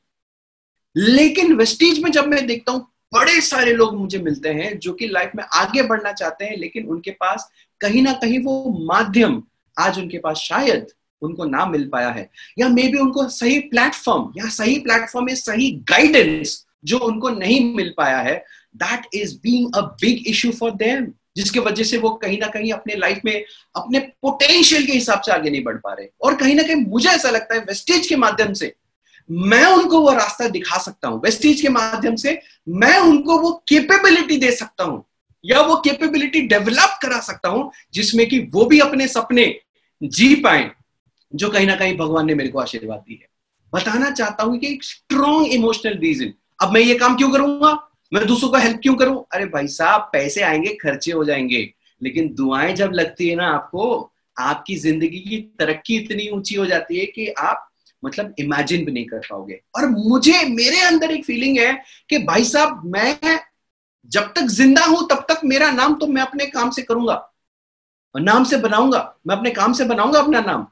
लेकिन वेस्टीज में जब मैं देखता हूँ, बड़े सारे लोग मुझे मिलते हैं जो कि लाइफ में आगे बढ़ना चाहते हैं, लेकिन उनके पास कहीं ना कहीं वो माध्यम आज उनके पास शायद उनको ना मिल पाया है। या मे बी उनको सही प्लेटफॉर्म या सही प्लेटफॉर्म में सही गाइडेंस जो उनको नहीं मिल पाया है that is being a big issue for them जिसकी वजह से वो कहीं ना कहीं अपने लाइफ में, अपने पोटेंशियल के हिसाब से आगे नहीं बढ़ पा रहे। और कहीं ना कहीं मुझे ऐसा लगता है वेस्टेज के माध्यम से मैं उनको वो रास्ता दिखा सकता हूँ। वेस्टेज के माध्यम से मैं उनको वो केपेबिलिटी दे सकता हूँ, या वो केपेबिलिटी डेवलप करा सकता हूँ, जिसमें कि वो भी अपने सपने जी पाए, जो कहीं ना कहीं भगवान ने मेरे को आशीर्वाद दी है। बताना चाहता हूँ कि एक स्ट्रॉन्ग इमोशनल रीजन अब मैं ये काम क्यों करूँगा? मैं दूसरों का हेल्प क्यों करूँ? अरे भाई साहब, पैसे आएँगे, खर्चे हो जाएँगे। लेकिन दुआएँ जब लगती है ना आपको, आपकी ज़िंदगी की तरक्की इतनी ऊँची हो जाती है कि आप मतलब इमेजिन भी नहीं कर पाओगे। और मुझे, मेरे अंदर एक फीलिंग है कि भाई साहब, मैं जब तक ज़िंदा हूँ, तब तक मेरा नाम तो मैं अपने काम से करूँगा। नाम से बनाऊँगा। मैं अपने काम से बनाऊँगा अपना नाम।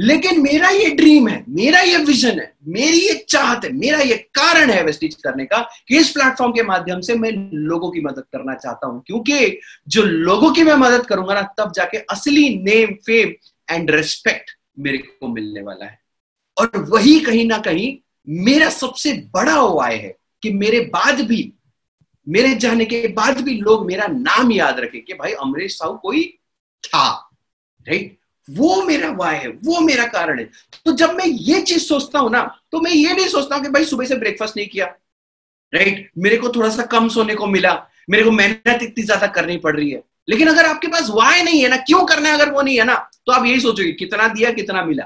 लेकिन मेरा ये ड्रीम है, मेरा ये विजन है, मेरी ये चाहत है, मेरा ये कारण है वेस्टिज करने का कि इस प्लेटफॉर्म के माध्यम से मैं लोगों की मदद करना चाहता हूँ। क्योंकि जो लोगों की मैं मदद करूँगा ना, तब जाके असली नेम फेम एंड रिस्पेक्ट मेरे को मिलने वाला है। और वही कहीं ना कहीं मेरा सबसे बड़ा उपाय है कि मेरे बाद भी, मेरे जाने के बाद भी लोग मेरा नाम याद रखें कि भाई अमरीश साहू कोई था राइट वो मेरा वाय है, वो मेरा कारण है। तो जब मैं ये चीज़ सोचता हूँ ना तो मैं ये नहीं सोचता हूँ कि भाई सुबह से ब्रेकफास्ट नहीं किया। राइट मेरे को थोड़ा सा कम सोने को मिला। मेरे को मेहनत इतनी ज़्यादा करनी पड़ रही है। लेकिन अगर आपके पास वाय नहीं है ना, क्यों करना है अगर वो नहीं है ना तो आप यही सोचोगे, कितना दिया, कितना मिला।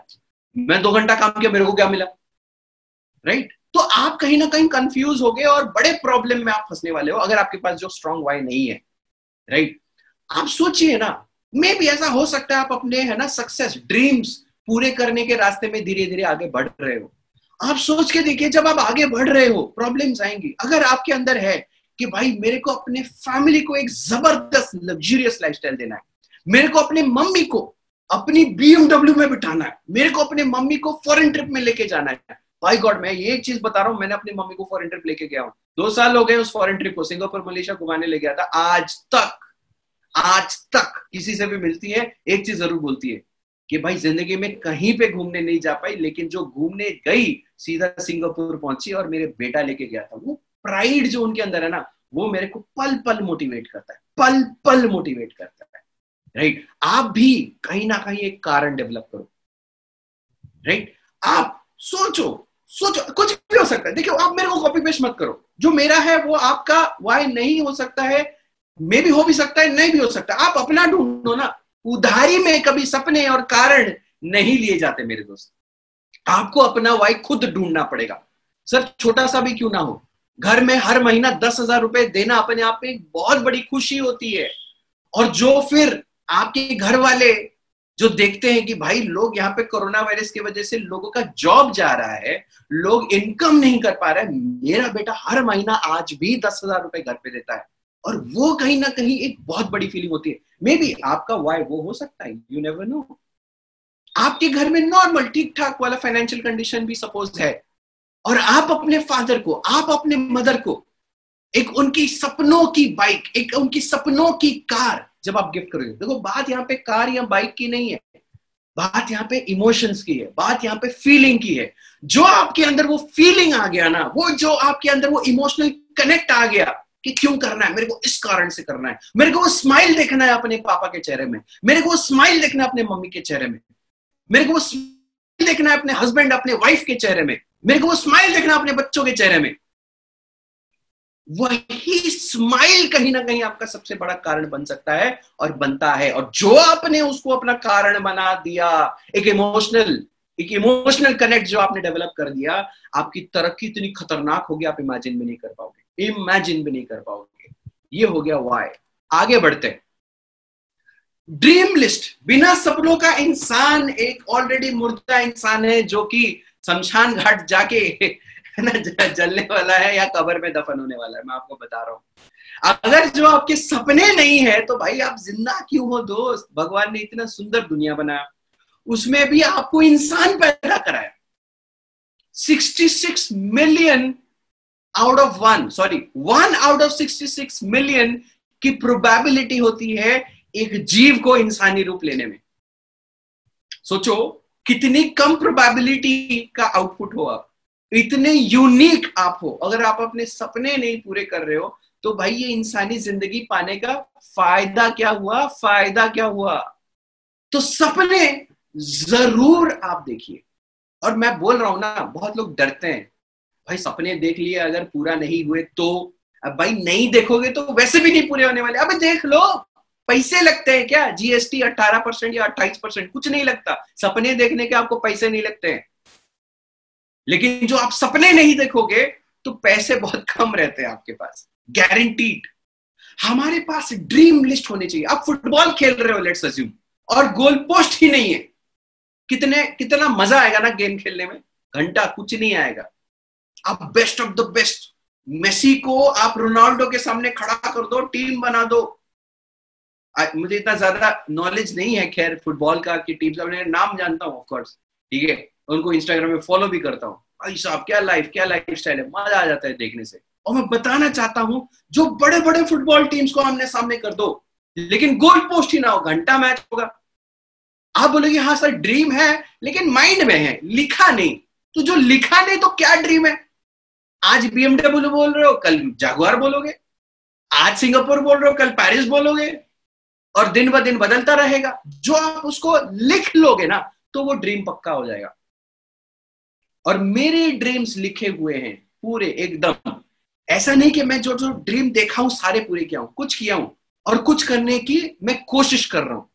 मैं दो घंटा काम किया, मेरे को क्या मिला? राइट तो आप कहीं ना कहीं कंफ्यूज हो गए और बड़े प्रॉब्लम में आप फंसने वाले हो, अगर आपके पास जो स्ट्रॉन्ग वाय नहीं है। राइट आप सोचिए ना मे भी ऐसा हो सकता है आप अपने, है ना सक्सेस ड्रीम्स पूरे करने के रास्ते में धीरे धीरे आगे बढ़ रहे हो। आप सोच के देखिए, जब आप आगे बढ़ रहे हो प्रॉब्लम्स आएँगी। अगर आपके अंदर है कि भाई, मेरे को अपने फैमिली को एक ज़बरदस्त लग्जूरियस लाइफस्टाइल देना है। मेरे को अपने मम्मी को अपनी बीएमडब्ल्यू में बिठाना है। मेरे को अपने मम्मी को फॉरेन ट्रिप में लेके जाना है। भाई गॉड मैं ये चीज़ बता रहा हूँ, मैंने अपनी मम्मी को फॉरेन ट्रिप लेके गया हूँ। दो साल हो गए उस फॉरेन ट्रिप को, सिंगापुर, मलेशिया घुमाने ले गया था। आज तक आज तक किसी से भी मिलती है, एक चीज़ ज़रूर बोलती है कि भाई, ज़िंदगी में कहीं पे घूमने नहीं जा पाई, लेकिन जो घूमने गई, सीधा सिंगापुर पहुँची और मेरे बेटा लेके गया था, वो प्राइड जो उनके अंदर है ना, वो मेरे को पल पल मोटिवेट करता है पल पल मोटिवेट करता है। राइट आप भी कहीं ना कहीं एक कारण डेवलप करो। राइट आप सोचो सोचो, कुछ भी हो सकता है। देखियो, आप मेरे को कॉपी पेस्ट मत करो। जो मेरा है, वो आपका वाई नहीं हो सकता है मे भी हो भी सकता है, नहीं भी हो सकता। आप अपना ढूंढो ना। उधारी में कभी सपने और कारण नहीं लिए जाते मेरे दोस्त। आपको अपना वाई खुद ढूंढना पड़ेगा। सर, छोटा सा भी क्यों ना हो? घर में हर महीना दस हज़ार रुपए देना अपने आप में एक बहुत बड़ी खुशी होती है। और जो फिर आपके घर वाले जो देखते हैं कि भाई, लोग यहाँ पे कोरोना वायरस की वजह से लोगों का जॉब जा रहा है, लोग इनकम नहीं कर पा रहे मेरा बेटा हर महीना आज भी दस हज़ार रुपए घर पे देता है। और वो कहीं ना कहीं एक बहुत बड़ी फीलिंग होती है। मे बी आपका वाई वो हो सकता है यू नेवर नो आपके घर में नॉर्मल ठीक ठाक वाला फाइनेंशियल कंडीशन भी सपोज़ है। और आप अपने फादर को, आप अपने मदर को, एक उनकी सपनों की बाइक एक उनकी सपनों की कार जब आप गिफ्ट करोगे, देखो बात यहाँ पे कार या बाइक की नहीं है। बात यहाँ पे इमोशंस की है, बात यहाँ पे फीलिंग की है। जो आपके अंदर वो फीलिंग आ गया ना, वो जो आपके अंदर वो इमोशनल कनेक्ट आ गया कि क्यों करना है? मेरे को इस कारण से करना है। मेरे को वो स्माइल देखना है अपने पापा के चेहरे में। मेरे को वो स्माइल देखना है अपने मम्मी के चेहरे में। मेरे को वो स्माइल देखना है अपने हस्बैंड अपने वाइफ के चेहरे में। मेरे को वो स्माइल देखना अपने बच्चों के चेहरे में। वही स्माइल कहीं ना कहीं आपका सबसे बड़ा कारण बन सकता है और बनता है। और जो आपने उसको अपना कारण बना दिया, एक इमोशनल एक इमोशनल कनेक्ट जो आपने डेवलप कर दिया, आपकी तरक्की इतनी खतरनाक होगी, आप इमेजिन भी नहीं कर पाओगे। इमेजिन भी नहीं कर पाओगे। ये हो गया वाई आगे बढ़ते ड्रीम लिस्ट बिना सपनों का इंसान एक ऑलरेडी मुर्दा इंसान है जो कि शमशान घाट जाके है जलने वाला है या कबर में दफन होने वाला है। मैं आपको बता रहा हूँ। अगर जो आपके सपने नहीं है तो भाई आप ज़िंदा क्यों हो दोस्त? भगवान ने इतना सुंदर दुनिया बनाया। उसमें भी आपको इंसान पैदा कराया। 66 million out of one sorry one out of 66 million की प्रोबेबिलिटी होती है एक जीव को इंसानी रूप लेने में। सोचो, कितनी कम प्रोबेबिलिटी का आउटपुट हो आप। इतने यूनिक आप हो। अगर आप अपने सपने नहीं पूरे कर रहे हो तो भाई ये इंसानी ज़िंदगी पाने का फ़ायदा क्या हुआ? फ़ायदा क्या हुआ? तो सपने ज़रूर आप देखिए। और मैं बोल रहा हूँ ना, बहुत लोग डरते हैं। भाई सपने देख लिए, अगर पूरा नहीं हुए तो। अब भाई नहीं देखोगे तो वैसे भी नहीं पूरे होने वाले। अब देख लो, पैसे लगते हैं क्या? जीएसटी 18 परसेंट या 28 परसेंट, कुछ नहीं लगता। सपने देखने के आपको पैसे नहीं लगते हैं। लेकिन जो आप सपने नहीं देखोगे तो पैसे बहुत कम रहते हैं आपके पास। गारंटीड हमारे पास ड्रीम लिस्ट होनी चाहिए। आप फुटबॉल खेल रहे हो लेट्स अज्यूम और गोल पोस्ट ही नहीं है। कितने, कितना मज़ा आएगा ना गेम खेलने में? घंटा कुछ नहीं आएगा। आप best of the best Messi को आप रोनाल्डो के सामने खड़ा कर दो टीम बना दो। मुझे इतना ज़्यादा नॉलेज नहीं है खैर फुटबॉल का कि टीम का नाम जानता हूँ ऑफकोर्स ठीक है? उनको इंस्टाग्राम में फॉलो भी करता हूँ। भाई साहब, क्या लाइफ क्या लाइफ स्टाइल है? मज़ा आ जाता है देखने से। और मैं बताना चाहता हूँ, जो बड़े बड़े फुटबॉल टीम्स को आमने सामने कर दो, लेकिन गोल पोस्ट ही ना हो, घंटा मैच होगा। आप बोलोगे हाँ सर ड्रीम है, लेकिन माइंड में है, लिखा नहीं। तो जो लिखा नहीं तो क्या ड्रीम है? आज बीएमडब्ल्यू बोल रहे हो, कल जागुआर बोलोगे। आज सिंगापुर बोल रहे हो, कल पेरिस बोलोगे। और दिन ब दिन बदलता रहेगा। जो आप उसको लिख लोगे ना तो वो ड्रीम पक्का हो जाएगा। और मेरे ड्रीम्स लिखे हुए हैं, पूरे, एकदम। ऐसा नहीं कि मैं जो जो ड्रीम देखा हूँ, सारे पूरे किया हूँ। कुछ किया हूँ। और कुछ करने की मैं कोशिश कर रहा हूँ।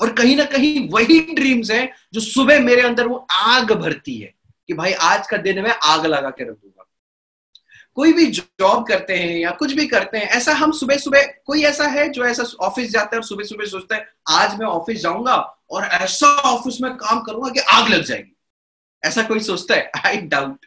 और कहीं ना कहीं वही ड्रीम्स हैं, जो सुबह मेरे अंदर वो आग भरती है, कि भाई आज का दिन मैं आग लगा के रख दूँगा कोई भी जॉब करते हैं या कुछ भी करते हैं, ऐसा हम सुबह सुबह कोई ऐसा है जो ऐसा ऑफ़िस जाता है और सुबह सुबह सोचता है, आज मैं ऑफ़िस जाऊँगा और ऐसा ऑफ़िस में काम करूँगा कि आग लग जाएगी। ऐसा कोई सोचता है? आई डाउट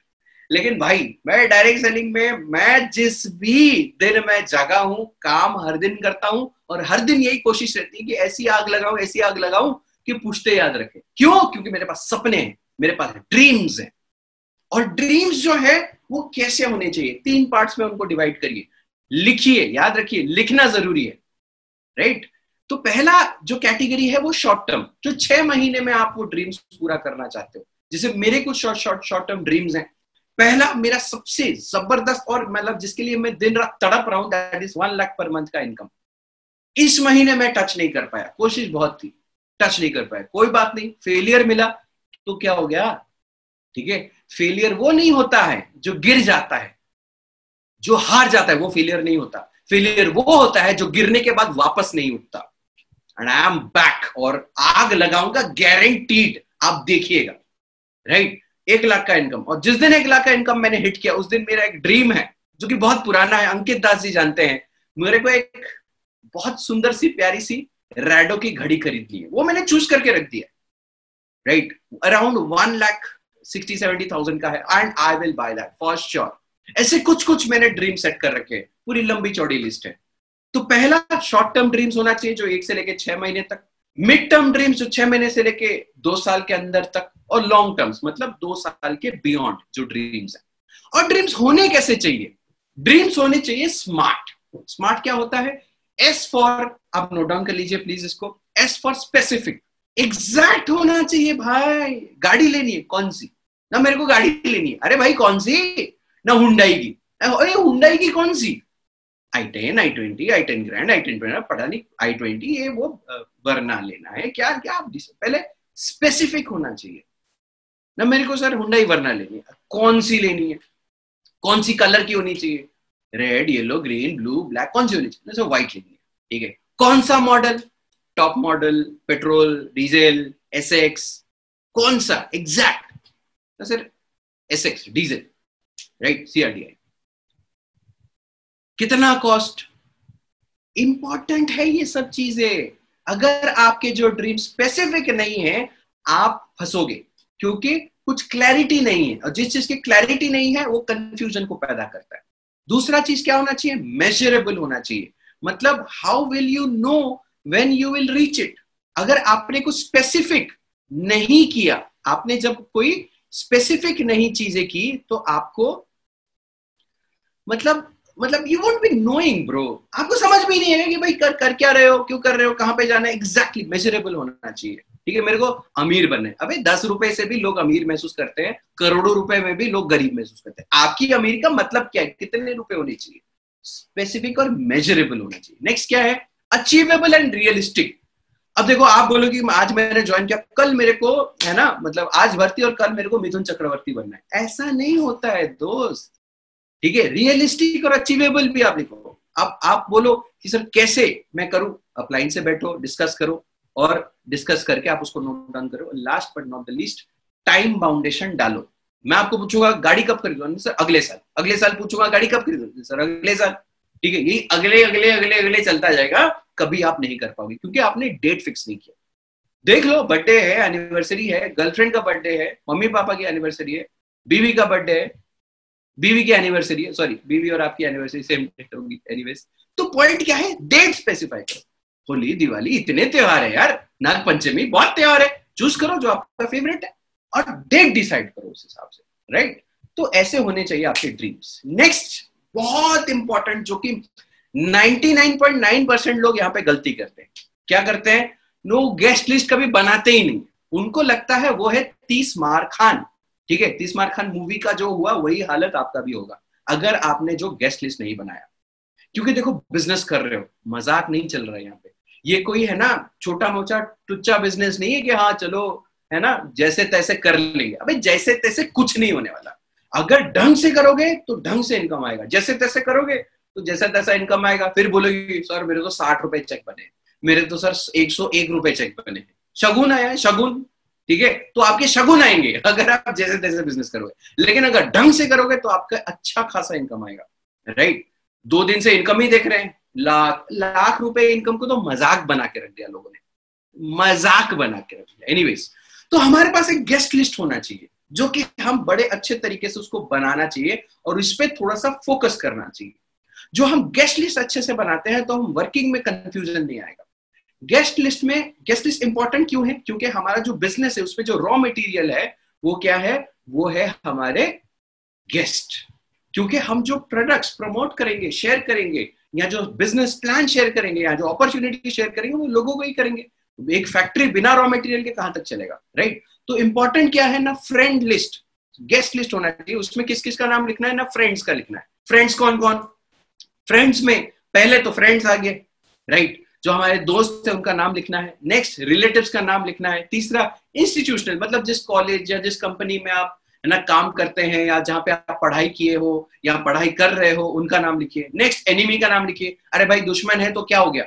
लेकिन भाई, मैं डायरेक्ट सेलिंग में, मैं जिस भी दिन में जगा हूँ, काम हर दिन करता हूँ और हर दिन यही कोशिश रहती है कि ऐसी आग लगाऊँ, ऐसी आग लगाऊँ कि पुछते याद रखे। क्यों? क्योंकि मेरे पास सपने हैं, मेरे पास ड्रीम्स हैं। और ड्रीम्स जो है वो कैसे होने चाहिए? तीन पार्ट्स में उनको डिवाइड करिए। लिखिए, याद रखिए, लिखना ज़रूरी है। राइट तो पहला जो कैटेगरी है वो शॉर्ट टर्म जो छह महीने में आप वो ड्रीम्स पूरा करना चाहते हो। जैसे मेरे कुछ short short short term dreams हैं। पहला मेरा सबसे ज़बरदस्त और मतलब जिसके लिए मैं दिन रात तड़प रहा हूँ that is one lakh per month का इनकम इस महीने में टच नहीं कर पाया। कोशिश बहुत थी टच नहीं कर पाया। कोई बात नहीं फेलियर मिला तो क्या हो गया? ठीक है? फेलियर वो नहीं होता है जो गिर जाता है। जो हार जाता है, वो फेलियर नहीं होता। फेलियर वो होता है जो गिरने के बाद वापस नहीं उठता। एंड आई एम बैक और आग लगाऊँगा गारंटीड आप देखिएगा। राइट एक लाख का इनकम और जिस दिन एक लाख का इनकम मैंने हिट किया, उस दिन मेरा एक ड्रीम है, जो कि बहुत पुराना है। अंकित दास जी जानते हैं। मेरे को एक बहुत सुंदर सी, प्यारी सी रेडो की घड़ी खरीदनी है। वो मैंने चूज़ करके रख दिया। Right around one lakh sixty, seventy thousand का है। And I will buy that for sure ऐसे कुछ कुछ मैंने ड्रीम सेट कर रखे हैं। पूरी लंबी चौड़ी लिस्ट है। तो पहला शॉर्ट टर्म ड्रीम्स होना चाहिए जो एक से लेके छह महीने तक मिड टर्म ड्रीम्स जो छह महीने से लेके दो साल के अंदर तक, और लॉन्ग टर्म्स मतलब दो साल के बियॉन्ड जो ड्रीम्स है। और ड्रीम्स होने कैसे चाहिए? ड्रीम्स होने चाहिए स्मार्ट स्मार्ट क्या होता है? एस फॉर आप नोट डाउन कर लीजिए प्लीज़ इसको। एस फॉर स्पेसिफिक एग्जैक्ट होना चाहिए भाई। गाड़ी लेनी है, कौन सी? ना मेरे को गाड़ी लेनी है। अरे भाई, कौन सी? ना हुंडाई की। अरे हुंडाई की कौन सी? I ten i twenty i ten grand i ten पता नहीं आई ट्वेंटी ये वो वरना लेना है। क्या क्या आप पहले स्पेसिफिक होना चाहिए। ना मेरे को सर हुंडाई वरना लेनी है। कौन सी लेनी है? कौन सी कलर की होनी चाहिए? Red yellow green blue black कौन सी होनी चाहिए? व्हाइट लेनी है। ठीक है। कौन सा model top model petrol diesel S X कौन सा? Exact sir S X diesel right CRDI कितना कॉस्ट इंपॉर्टेंट है ये सब चीज़ें। अगर आपके जो ड्रीम स्पेसिफिक नहीं है, आप फंसोगे, क्योंकि कुछ क्लैरिटी नहीं है। और जिस चीज़ की क्लैरिटी नहीं है, वो कंफ्यूजन को पैदा करता है। दूसरा चीज़ क्या होना चाहिए? मेजरेबल होना चाहिए। मतलब how will you know when you will reach it अगर आपने कुछ स्पेसिफिक नहीं किया, आपने जब कोई स्पेसिफिक नहीं चीज़ें की तो आपको मतलब मतलब you won't be knowing bro आपको समझ भी नहीं है कि भाई कर कर क्या रहे हो, क्यों कर रहे हो, कहाँ पे जाना है? एग्जैक्टली मेजरेबल होना चाहिए। ठीक है, मेरे को अमीर बनना है। अबे, दस रुपए से भी लोग अमीर महसूस करते हैं, करोड़ों रुपए में भी लोग गरीब महसूस करते हैं। आपकी अमीर का मतलब क्या है? कितने रुपए होने चाहिए? स्पेसिफिक और मेजरेबल होना चाहिए। नेक्स्ट क्या है? अचीवेबल एंड रियलिस्टिक अब देखो, आप बोलो कि आज मैंने ज्वाइन किया, कल मेरे को, है ना मतलब आज भर्ती और कल मेरे को मिथुन चक्रवर्ती बनना है। ऐसा नहीं होता है, दोस्त। ठीक है रियलिस्टिक और अचीवेबल भी आप लिखो अब आप बोलो कि सर, कैसे मैं करूँ? अपलाइन से बैठो डिस्कस करो और डिस्कस करके आप उसको नोट डाउन करो। Last but not the least time boundation डालो। मैं आपको पूछूँगा, गाड़ी कब खरीदो? सर अगले साल अगले साल पूछूँगा, गाड़ी कब खरीदो? सर, अगले साल। ठीक है, यही अगले अगले अगले अगले चलता जाएगा। कभी आप नहीं कर पाओगे, क्योंकि आपने डेट फिक्स नहीं किया। देख लो बर्थडे है एनिवर्सरी है गर्लफ्रेंड का बर्थडे है, मम्मी पापा की एनिवर्सरी है, बीवी का बर्थडे है, बीवी की एनिवर्सरी है सॉरी बीवी और आपकी एनिवर्सरी सेम डेट होगी एनीवेज तो पॉइंट क्या है? डेट स्पेसिफाई करो। होली, दिवाली, इतने त्योहार है यार। नाग पंचमी बहुत त्योहार है। चूज़ करो जो आपका फेवरेट है और डेट डिसाइड करो उस हिसाब से राइट तो ऐसे होने चाहिए आपके ड्रीम्स नेक्स्ट बहुत इंपॉर्टेंट जो कि 99.9 परसेंट लोग यहाँ पे गलती करते हैं। क्या करते हैं? नो गेस्ट लिस्ट कभी बनाते ही नहीं। उनको लगता है वो है तीस मार खान। ठीक है? तीस मार खान मूवी का जो हुआ, वही हालत आपका भी होगा। अगर आपने जो गेस्ट लिस्ट नहीं बनाया, क्योंकि देखो बिज़नेस कर रहे हो, मज़ाक नहीं चल रहा है यहाँ पे। ये कोई है ना, छोटा मोटा, टुच्चा बिज़नेस नहीं है कि हाँ चलो, है ना, जैसे तैसे कर लेंगे। अबे, जैसे तैसे कुछ नहीं होने वाला। अगर ढंग से करोगे तो ढंग से इनकम आएगा। जैसे तैसे करोगे तो जैसा तैसा इनकम आएगा, फिर बोलोगी, सर, मेरे तो साठ रुपए चेक बने मेरे तो सर, एक सौ एक रुपए चेक बने शगुन आया है शगुन, ठीक है? तो आपके शगुन आएँगे, अगर आप जैसे तैसे बिज़नेस करोगे। लेकिन अगर ढंग से करोगे तो आपका अच्छा खासा इनकम आएगा राइट दो दिन से इनकम ही देख रहे हैं। लाख लाख रुपए इनकम को तो मज़ाक बना के रख दिया लोगों ने। मज़ाक बना के रख दिया। एनीवेज तो हमारे पास एक गेस्ट लिस्ट होना चाहिए, जो कि हम बड़े अच्छे तरीके से उसको बनाना चाहिए और इस पर थोड़ा सा फोकस करना चाहिए। जो हम गेस्ट लिस्ट अच्छे से बनाते हैं तो हम वर्किंग में कंफ्यूजन नहीं आएगा। गेस्ट लिस्ट में गेस्ट लिस्ट इंपॉर्टेंट क्यों है? क्योंकि हमारा जो बिज़नेस है, उसमें जो रॉ मटेरियल है, वो क्या है? वो है हमारे गेस्ट क्योंकि हम जो प्रोडक्ट्स प्रमोट करेंगे शेयर करेंगे, या जो बिज़नेस प्लान शेयर करेंगे, या जो अपॉर्चुनिटी शेयर करेंगे, वो लोगों को ही करेंगे। एक फैक्ट्री बिना रॉ मटेरियल के कहाँ तक चलेगा राइट तो इंपॉर्टेंट क्या है? ना फ्रेंड लिस्ट गेस्ट लिस्ट होना चाहिए। उसमें किस किस का नाम लिखना है? ना फ्रेंड्स का लिखना है। फ्रेंड्स कौन कौन फ्रेंड्स में, पहले तो फ्रेंड्स आ गए राइट जो हमारे दोस्त है, उनका नाम लिखना है। नेक्स्ट रिलेटिव्स का नाम लिखना है। तीसरा इंस्टीट्यूशनल मतलब जिस कॉलेज या जिस कंपनी में आप, है ना, काम करते हैं या जहाँ पे आप पढ़ाई किए हो या पढ़ाई कर रहे हो, उनका नाम लिखिए। नेक्स्ट एनिमी का नाम लिखिए। अरे भाई, दुश्मन है तो क्या हो गया?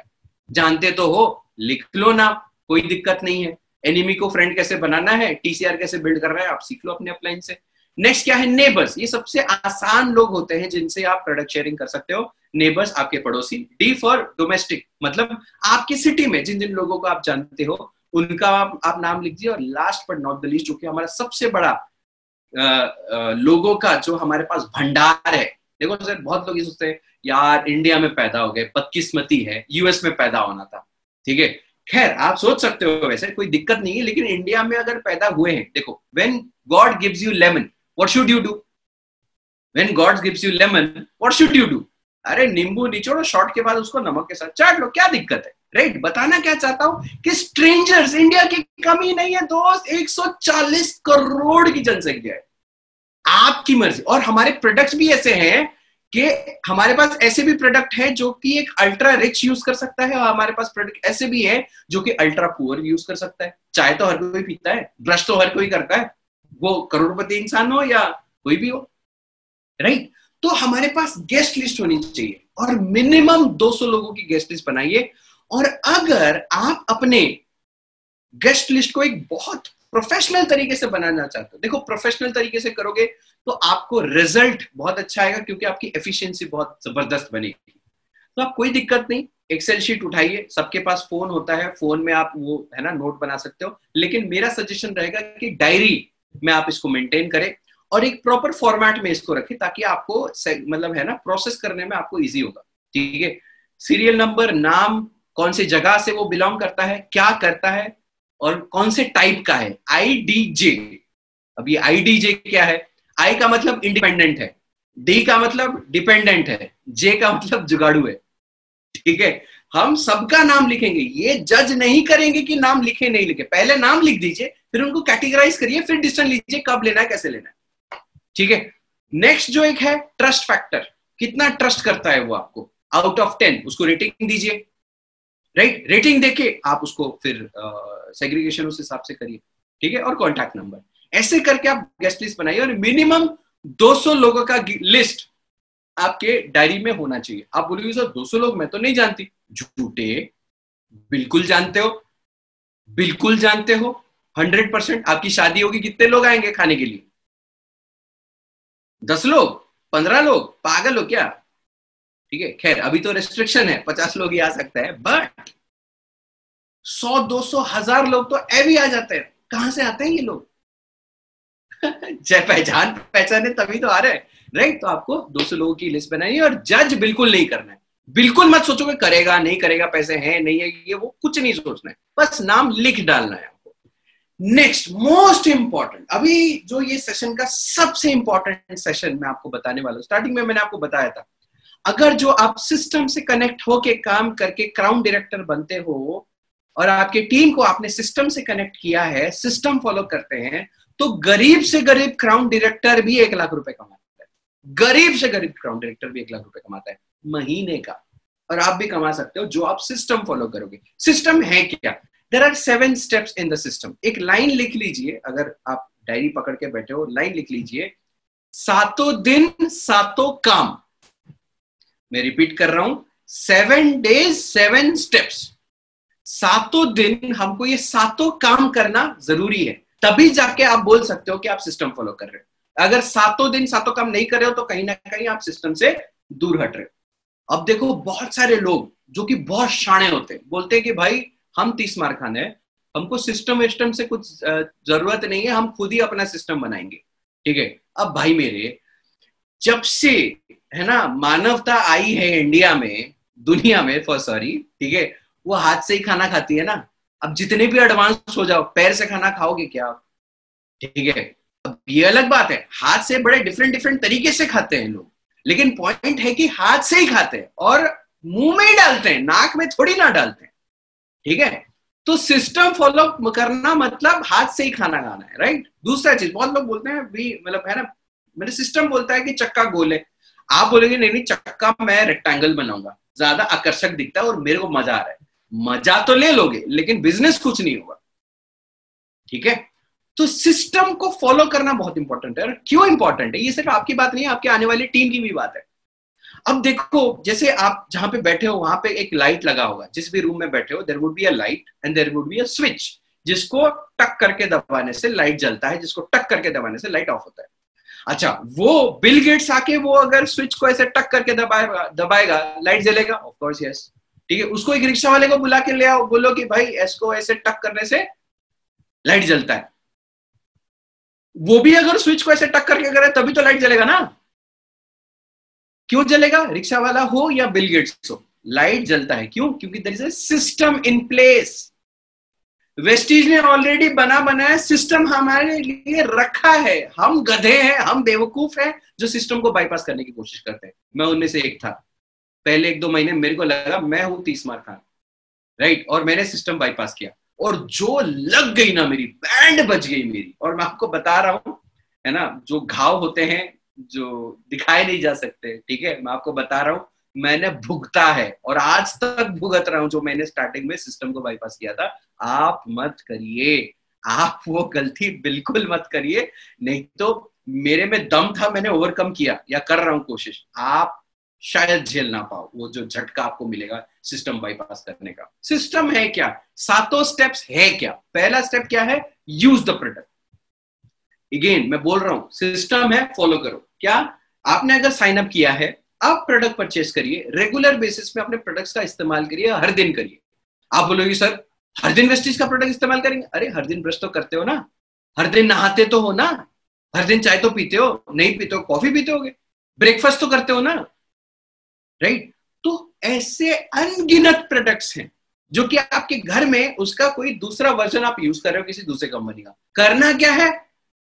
जानते तो हो, लिख लो ना कोई दिक्कत नहीं है। एनिमी को फ्रेंड कैसे बनाना है? टीसीआर कैसे बिल्ड कर रहा है? आप सीख लो अपने अपलाइन से। नेक्स्ट क्या है? नेबर्स ये सबसे आसान लोग होते हैं जिनसे आप प्रोडक्ट शेयरिंग कर सकते हो। नेबर्स आपके पड़ोसी। डी फॉर डोमेस्टिक मतलब आपकी सिटी में जिन जिन लोगों को आप जानते हो उनका आप, नाम लिख दिए और last but not the least जो कि हमारा सबसे बड़ा आ, आ, लोगों का जो हमारे पास भंडार है। देखो सर बहुत लोग ये सोचते हैं यार इंडिया में पैदा हो गए बदकिस्मती है यूएस में पैदा होना था। ठीक है? खैर आप सोच सकते हो वैसे कोई दिक्कत नहीं है लेकिन इंडिया में अगर पैदा हुए हैं देखो when God gives you lemon what should you do when God gives you lemon what should you do अरे नींबू निचोड़ो शॉर्ट के बाद उसको नमक के साथ चाट लो, क्या दिक्कत है? Right right? बताना क्या चाहता हूँ कि स्ट्रेंजर्स इंडिया की कमी नहीं है दोस्त 140 करोड़ की जनसंख्या है। आपकी मर्ज़ी। और हमारे प्रोडक्ट्स भी ऐसे हैं कि हमारे पास ऐसे भी प्रोडक्ट है जो कि एक अल्ट्रा रिच यूज़ कर सकता है, और हमारे पास प्रोडक्ट ऐसे भी है जो कि अल्ट्रा पुअर यूज़ कर सकता है। चाय तो हर कोई पीता है ब्रश तो हर कोई करता है। वो करोड़पति इंसान हो या कोई भी हो राइट तो हमारे पास गेस्ट लिस्ट होनी चाहिए और मिनिमम 200 लोगों की गेस्ट लिस्ट बनाइए। और अगर आप अपने गेस्ट लिस्ट को एक बहुत प्रोफेशनल तरीके से बनाना चाहते हो, देखो प्रोफेशनल तरीके से करोगे तो आपको रिज़ल्ट बहुत अच्छा आएगा क्योंकि आपकी एफिशिएंसी बहुत ज़बरदस्त बनेगी। तो आप कोई दिक्कत नहीं एक्सेल शीट उठाइए, सबके पास फ़ोन होता है फ़ोन में आप वो, है ना नोट बना सकते हो। लेकिन मेरा सजेशन रहेगा कि डायरी में आप इसको मेंटेन करें और एक प्रॉपर फॉर्मेट में इसको रखें ताकि आपको मतलब है ना प्रोसेस करने में आपको इजी होगा। ठीक है? सीरियल नंबर नाम, कौन सी जगह से वो बिलोंग करता है, क्या करता है और कौन से टाइप का है? आई डी जे अब ये आई डी जे क्या है? आई का मतलब इंडिपेंडेंट है। डी का मतलब डिपेंडेंट है। जे का मतलब जुगाड़ू है। ठीक है? हम सबका नाम लिखेंगे। ये जज नहीं करेंगे कि नाम लिखे नहीं लिखे। पहले नाम लिख दीजिए फिर उनको कैटेगराइज करिए, फिर डिसीज़न लीजिए कब लेना है, कैसे लेना है। ठीक है? नेक्स्ट जो एक है ट्रस्ट फैक्टर कितना ट्रस्ट करता है वो आपको? आउट ऑफ़ टेन उसको रेटिंग दीजिए। राइट रेटिंग देके आप उसको फिर सेग्रीगेशन उस हिसाब से करिए। ठीक है? और कॉन्टैक्ट नंबर ऐसे करके आप गेस्ट लिस्ट बनाइए और मिनिमम 200 लोगों का लिस्ट आपके डायरी में होना चाहिए। आप बोलोगे, सर 200 लोग मैं तो नहीं जानती। झूठे। बिल्कुल जानते हो। बिल्कुल जानते हो। हंड्रेड परसेंट आपकी शादी होगी, कितने लोग आएँगे खाने के लिए? दस लोग? पंद्रह लोग? पागल हो क्या? ठीक है, खैर, अभी तो रेस्ट्रिक्शन है, पचास लोग ही आ सकते हैं बट सौ, दो सौ, हज़ार लोग तो ए भी आ जाते हैं। कहाँ से आते हैं ये लोग? जय पहचान, पहचाने तभी तो आ रहे हैं। राइट तो आपको 200 लोगों की लिस्ट बनाइए और जज बिल्कुल नहीं करना है। बिल्कुल मत सोचो कि करेगा, नहीं करेगा, पैसे हैं, नहीं है, ये वो कुछ नहीं सोचना है। बस नाम लिख डालना है। नेक्स्ट मोस्ट इंपॉर्टेंट अभी जो ये सेशन का सबसे इंपॉर्टेंट सेशन मैं आपको बताने वाला हूँ। स्टार्टिंग में मैंने आपको बताया था। अगर जो आप सिस्टम से कनेक्ट होके काम करके क्राउन डायरेक्टर बनते हो और आपके टीम को आपने सिस्टम से कनेक्ट किया है सिस्टम फॉलो करते हैं तो गरीब से गरीब क्राउन डायरेक्टर भी एक लाख रुपए कमाता है। गरीब से गरीब क्राउन डायरेक्टर भी एक लाख रुपए कमाता है, महीने का। और आप भी कमा सकते हो जो आप सिस्टम फॉलो करोगे। सिस्टम है क्या? There are seven steps in the system एक लाइन लिख लीजिए, अगर आप डायरी पकड़ के बैठे हो लाइन लिख लीजिए, सातों दिन, सातों काम। मैं रिपीट कर रहा हूँ। सेवन डेज़ सेवन स्टेप्स सातों दिन हमको ये सातों काम करना ज़रूरी है। तभी जाके आप बोल सकते हो कि आप सिस्टम फॉलो कर रहे हो। अगर सातों दिन सातों काम नहीं कर रहे हो तो कहीं ना कहीं आप सिस्टम से दूर हट रहे हो। अब देखो, बहुत सारे लोग जो कि बहुत शाणे होते हैं, बोलते हैं कि भाई हम तीस मार खाने हैं, हमको सिस्टम विस्टम से कुछ ज़रूरत नहीं है, हम खुद ही अपना सिस्टम बनाएँगे। ठीक है? अब भाई मेरे, जब से, है ना, मानवता आई है इंडिया में, दुनिया में फॉर सॉरी ठीक है, वो हाथ से ही खाना खाती है ना। अब जितने भी एडवांस हो जाओ, पैर से खाना खाओगे क्या ठीक है? अब ये अलग बात है, हाथ से बड़े डिफरेंट डिफरेंट तरीके से खाते हैं लोग। लेकिन पॉइंट है कि हाथ से ही खाते हैं, और मुँह में ही डालते हैं, नाक में थोड़ी ना डालते हैं। ठीक है? तो सिस्टम फॉलो करना मतलब हाथ से ही खाना खाना है राइट दूसरा चीज़, बहुत लोग बोलते हैं भी मतलब है ना मेरे सिस्टम बोलता है कि चक्का गोल है। आप बोलेंगे, नहीं नहीं, चक्का मैं रेक्टेंगल बनाऊँगा। ज़्यादा आकर्षक दिखता है और मेरे को मज़ा आ रहा है। मज़ा तो ले लोगे, लेकिन बिज़नेस कुछ नहीं होगा। ठीक है? तो सिस्टम को फॉलो करना बहुत इंपॉर्टेंट है। और क्यों इंपॉर्टेंट है? ये सिर्फ़ आपकी बात नहीं है, आपके आने वाली टीम की भी बात है। अब देखो, जैसे आप जहाँ पे बैठे हो, वहाँ पे एक लाइट लगा होगा। जिस भी रूम में बैठे हो there would be a light and there would be a switch जिसको टक करके दबाने से लाइट जलता है, जिसको टक करके दबाने से लाइट ऑफ़ होता है। अच्छा वो बिल गेट्स आके वो अगर स्विच को ऐसे टक करके दबाएगा दबाएगा लाइट जलेगा? ऑफ़ कोर्स यस ठीक है, उसको एक रिक्शा वाले को बुला के ले आओ, बोलो कि भाई, इसको ऐसे टक करने से लाइट जलता है। वो भी अगर स्विच को ऐसे टक करके करे, तभी तो लाइट जलेगा ना। क्यों जलेगा? रिक्शा वाला हो या बिल गेट्स हो? लाइट जलता है। क्यों? क्योंकि there is a system in place Vestige ने ऑलरेडी बना बनाया सिस्टम हमारे लिए रखा है। हम गधे हैं, हम बेवकूफ़ हैं जो सिस्टम को बाईपास करने की कोशिश करते हैं। मैं उनमें से एक था। पहले एक दो महीने मेरे को लगा, मैं हूँ तीस मार खान। राइट और मैंने सिस्टम बाईपास किया। और जो लग गई ना मेरी बैंड बच गई मेरी। और मैं आपको बता रहा हूँ, है ना? जो घाव होते हैं जो दिखाए नहीं जा सकते, ठीक है? मैं आपको बता रहा हूँ, मैंने भुगता है और आज तक भुगत रहा हूँ, जो मैंने स्टार्टिंग में सिस्टम को बाईपास किया था। आप मत करिए। आप वो गलती बिल्कुल मत करिए। नहीं तो मेरे में दम था, मैंने ओवरकम किया या कर रहा हूँ कोशिश। आप शायद झेल ना पाओ वो जो झटका आपको मिलेगा सिस्टम बाईपास करने का। सिस्टम है क्या? सातों स्टेप्स है क्या? पहला स्टेप क्या है? यूज़ द प्रोडक्ट अगेन मैं बोल रहा हूँ सिस्टम है फॉलो करो। क्या आपने अगर साइन अप किया है, आप प्रोडक्ट परचेस करिए रेगुलर बेसिस पे अपने प्रोडक्ट्स का इस्तेमाल करिए, हर दिन करिए। आप बोलोगे, सर, हर दिन वेस्टिज का प्रोडक्ट इस्तेमाल करेंगे? अरे, हर दिन ब्रश तो करते हो ना। हर दिन नहाते तो हो ना। हर दिन चाय तो पीते हो, नहीं पीते हो कॉफ़ी पीते हो ब्रेकफास्ट तो करते हो ना। राइट तो ऐसे अनगिनत प्रोडक्ट्स हैं, जो कि आपके घर में उसका कोई दूसरा वर्जन आप यूज़ कर रहे हो किसी दूसरे कंपनी का। करना क्या है?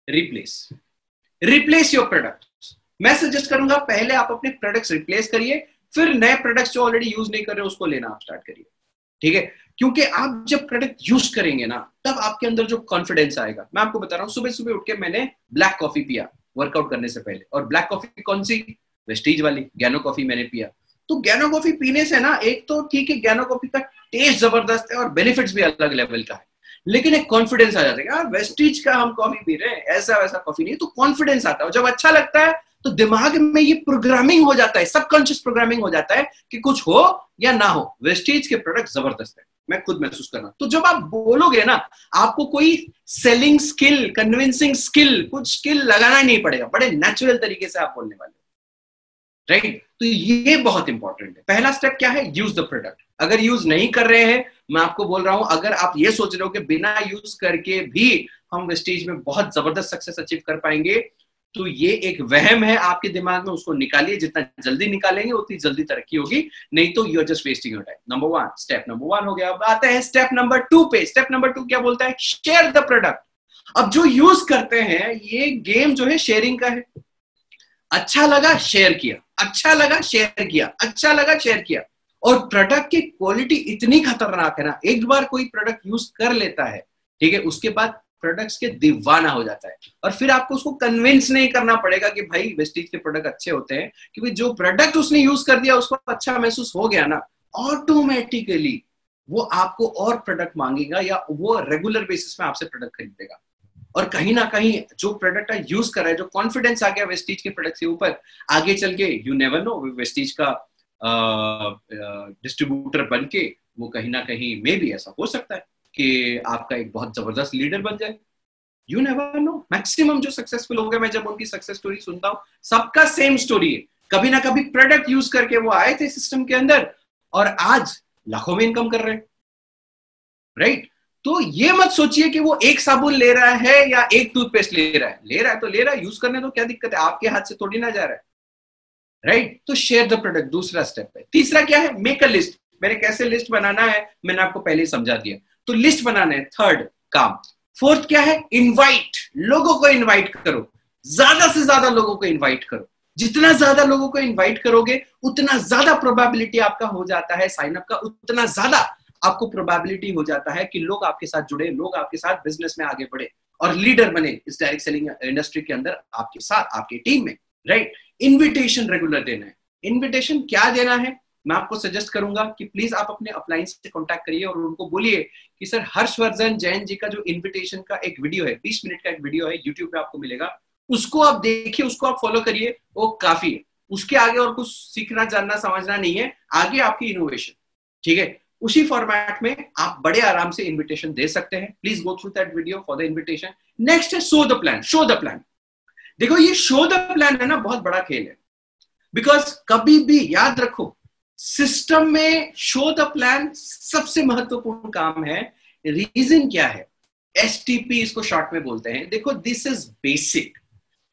रिप्लेस रिप्लेस योर प्रोडक्ट मैं सजेस्ट करूँगा, पहले आप अपने प्रोडक्ट्स रिप्लेस करिए, फिर नए प्रोडक्ट्स जो ऑलरेडी यूज़ नहीं कर रहे उसको लेना आप स्टार्ट करिए। ठीक है? क्योंकि आप जब प्रोडक्ट यूज़ करेंगे ना, तब आपके अंदर जो कॉन्फिडेंस आएगा। मैं आपको बता रहा हूँ, सुबह सुबह उठ के मैंने ब्लैक कॉफ़ी पिया वर्कआउट करने से पहले। और ब्लैक कॉफ़ी कौन सी? वेस्टीज वाली गैनो कॉफ़ी मैंने पिया। तो गैनो कॉफ़ी पीने से ना, एक तो ठीक है गैनो कॉफ़ी का टेस्ट ज़बरदस्त है और बेनिफिट्स भी अलग लेवल का है। लेकिन एक कॉन्फिडेंस आ जाता है वेस्टीज का हम कॉफ़ी पी रहे हैं ऐसा वैसा कॉफ़ी नहीं तो कॉन्फिडेंस आता है। जब अच्छा लगता है तो दिमाग में ये प्रोग्रामिंग हो जाता है सबकॉन्शियस प्रोग्रामिंग हो जाता है कि कुछ हो या ना हो। वेस्टेज के प्रोडक्ट ज़बरदस्त है। मैं खुद महसूस कर रहा हूँ। तो जब आप बोलोगे ना, आपको कोई सेलिंग स्किल कन्विंसिंग स्किल कुछ स्किल लगाना ही नहीं पड़ेगा। बड़े नेचुरल तरीके से आप बोलने वाले राइट right? तो ये बहुत इंपॉर्टेंट है। पहला स्टेप क्या है? यूज़ द प्रोडक्ट अगर यूज़ नहीं कर रहे हैं, मैं आपको बोल रहा हूँ, अगर आप ये सोच रहे हो कि बिना यूज़ करके भी हम वेस्टेज में बहुत ज़बरदस्त सक्सेस अचीव कर पाएँगे तो ये एक वहम है आपके दिमाग में, उसको निकालिए, जितना जल्दी निकालेंगे, उतनी जल्दी तरक्की होगी, नहीं तो you are just wasting your time number one step number one हो गया। अब आते हैं स्टेप नंबर टू पे। स्टेप नंबर टू क्या बोलता है? शेयर द प्रोडक्ट अब जो यूज़ करते हैं, ये गेम जो है शेयरिंग का है। अच्छा लगा शेयर किया। अच्छा लगा शेयर किया। अच्छा लगा शेयर किया। और प्रोडक्ट की क्वालिटी इतनी खतरनाक है ना, एक बार कोई प्रोडक्ट यूज़ कर लेता है, ठीक है, उसके बाद प्रोडक्ट्स के दीवाना हो जाता है। और फिर आपको उसको कन्विंस नहीं करना पड़ेगा कि भाई वेस्टीज के प्रोडक्ट अच्छे होते हैं क्योंकि जो प्रोडक्ट उसने यूज़ कर दिया, उसको अच्छा महसूस हो गया ना ऑटोमेटिकली वो आपको और प्रोडक्ट मांगेगा या वो रेगुलर बेसिस में आपसे प्रोडक्ट खरीदेगा। और कहीं ना कहीं जो प्रोडक्ट यूज़ कर रहा है, जो कॉन्फिडेंस आ गया वेस्टीज के प्रोडक्ट के ऊपर, आगे चल के यू नेवर नो वेस्टीज का डिस्ट्रीब्यूटर बन के वो कहीं ना कहीं मे भी ऐसा हो सकता है। कि आपका एक बहुत ज़बरदस्त लीडर बन जाए। यू नेवर नो मैक्सिमम जो सक्सेसफुल हो गए, मैं जब उनकी सक्सेस स्टोरी सुनता हूँ, सबका सेम स्टोरी है। कभी ना कभी प्रोडक्ट यूज़ करके वो आए थे सिस्टम के अंदर और आज लाखों में इनकम कर रहे हैं। Right right? तो ये मत सोचिए कि वो एक साबुन ले रहा है या एक टूथपेस्ट ले रहा है। ले रहा है तो ले रहा है यूज़ करने तो क्या दिक्कत है? आपके हाथ से थोड़ी ना जा रहा है। Right right? तो शेयर द प्रोडक्ट दूसरा स्टेप है। तीसरा क्या है? मेक अ लिस्ट मैंने कैसे लिस्ट बनाना है? मैंने आपको पहले ही समझा दिया। तो लिस्ट बनाना है थर्ड काम। फोर्थ क्या है? इनवाइट लोगों को इनवाइट करो। ज़्यादा से ज़्यादा लोगों को इनवाइट करो। जितना ज़्यादा लोगों को इनवाइट करोगे, उतना ज़्यादा प्रोबेबिलिटी आपका हो जाता है साइन अप का। उतना ज़्यादा आपको प्रोबेबिलिटी हो जाता है कि लोग आपके साथ जुड़े, लोग आपके साथ बिज़नेस में आगे बढ़े और लीडर बने इस डायरेक्ट सेलिंग इंडस्ट्री के अंदर आपके साथ, आपकी टीम में। राइट इनविटेशन रेगुलर देना है। इनविटेशन क्या देना है? मैं आपको सजेस्ट करूँगा कि प्लीज़ आप अपने अपलाइंस से कॉन्टेक्ट करिए और उनको बोलिए कि सर हर्षवर्धन जैन जी का जो इनविटेशन का एक वीडियो है, बीस मिनट का एक वीडियो है यूट्यूब पे आपको मिलेगा। उसको आप देखिए, उसको आप फॉलो करिए, वो काफ़ी है। उसके आगे और कुछ सीखना, जानना, समझना नहीं है, आगे आपकी इनोवेशन ठीक है? उसी फॉर्मेट में आप बड़े आराम से इनविटेशन दे सकते हैं। Please go through that video for the invitation next है show the plan show the plan देखो, ये शो द प्लान है ना, बहुत बड़ा खेल है। बिकॉज़ कभी भी याद रखो सिस्टम में शो द प्लान सबसे महत्वपूर्ण काम है। रीजन क्या है? एसटीपी इसको शॉर्ट में बोलते हैं। देखो दिस इज़ बेसिक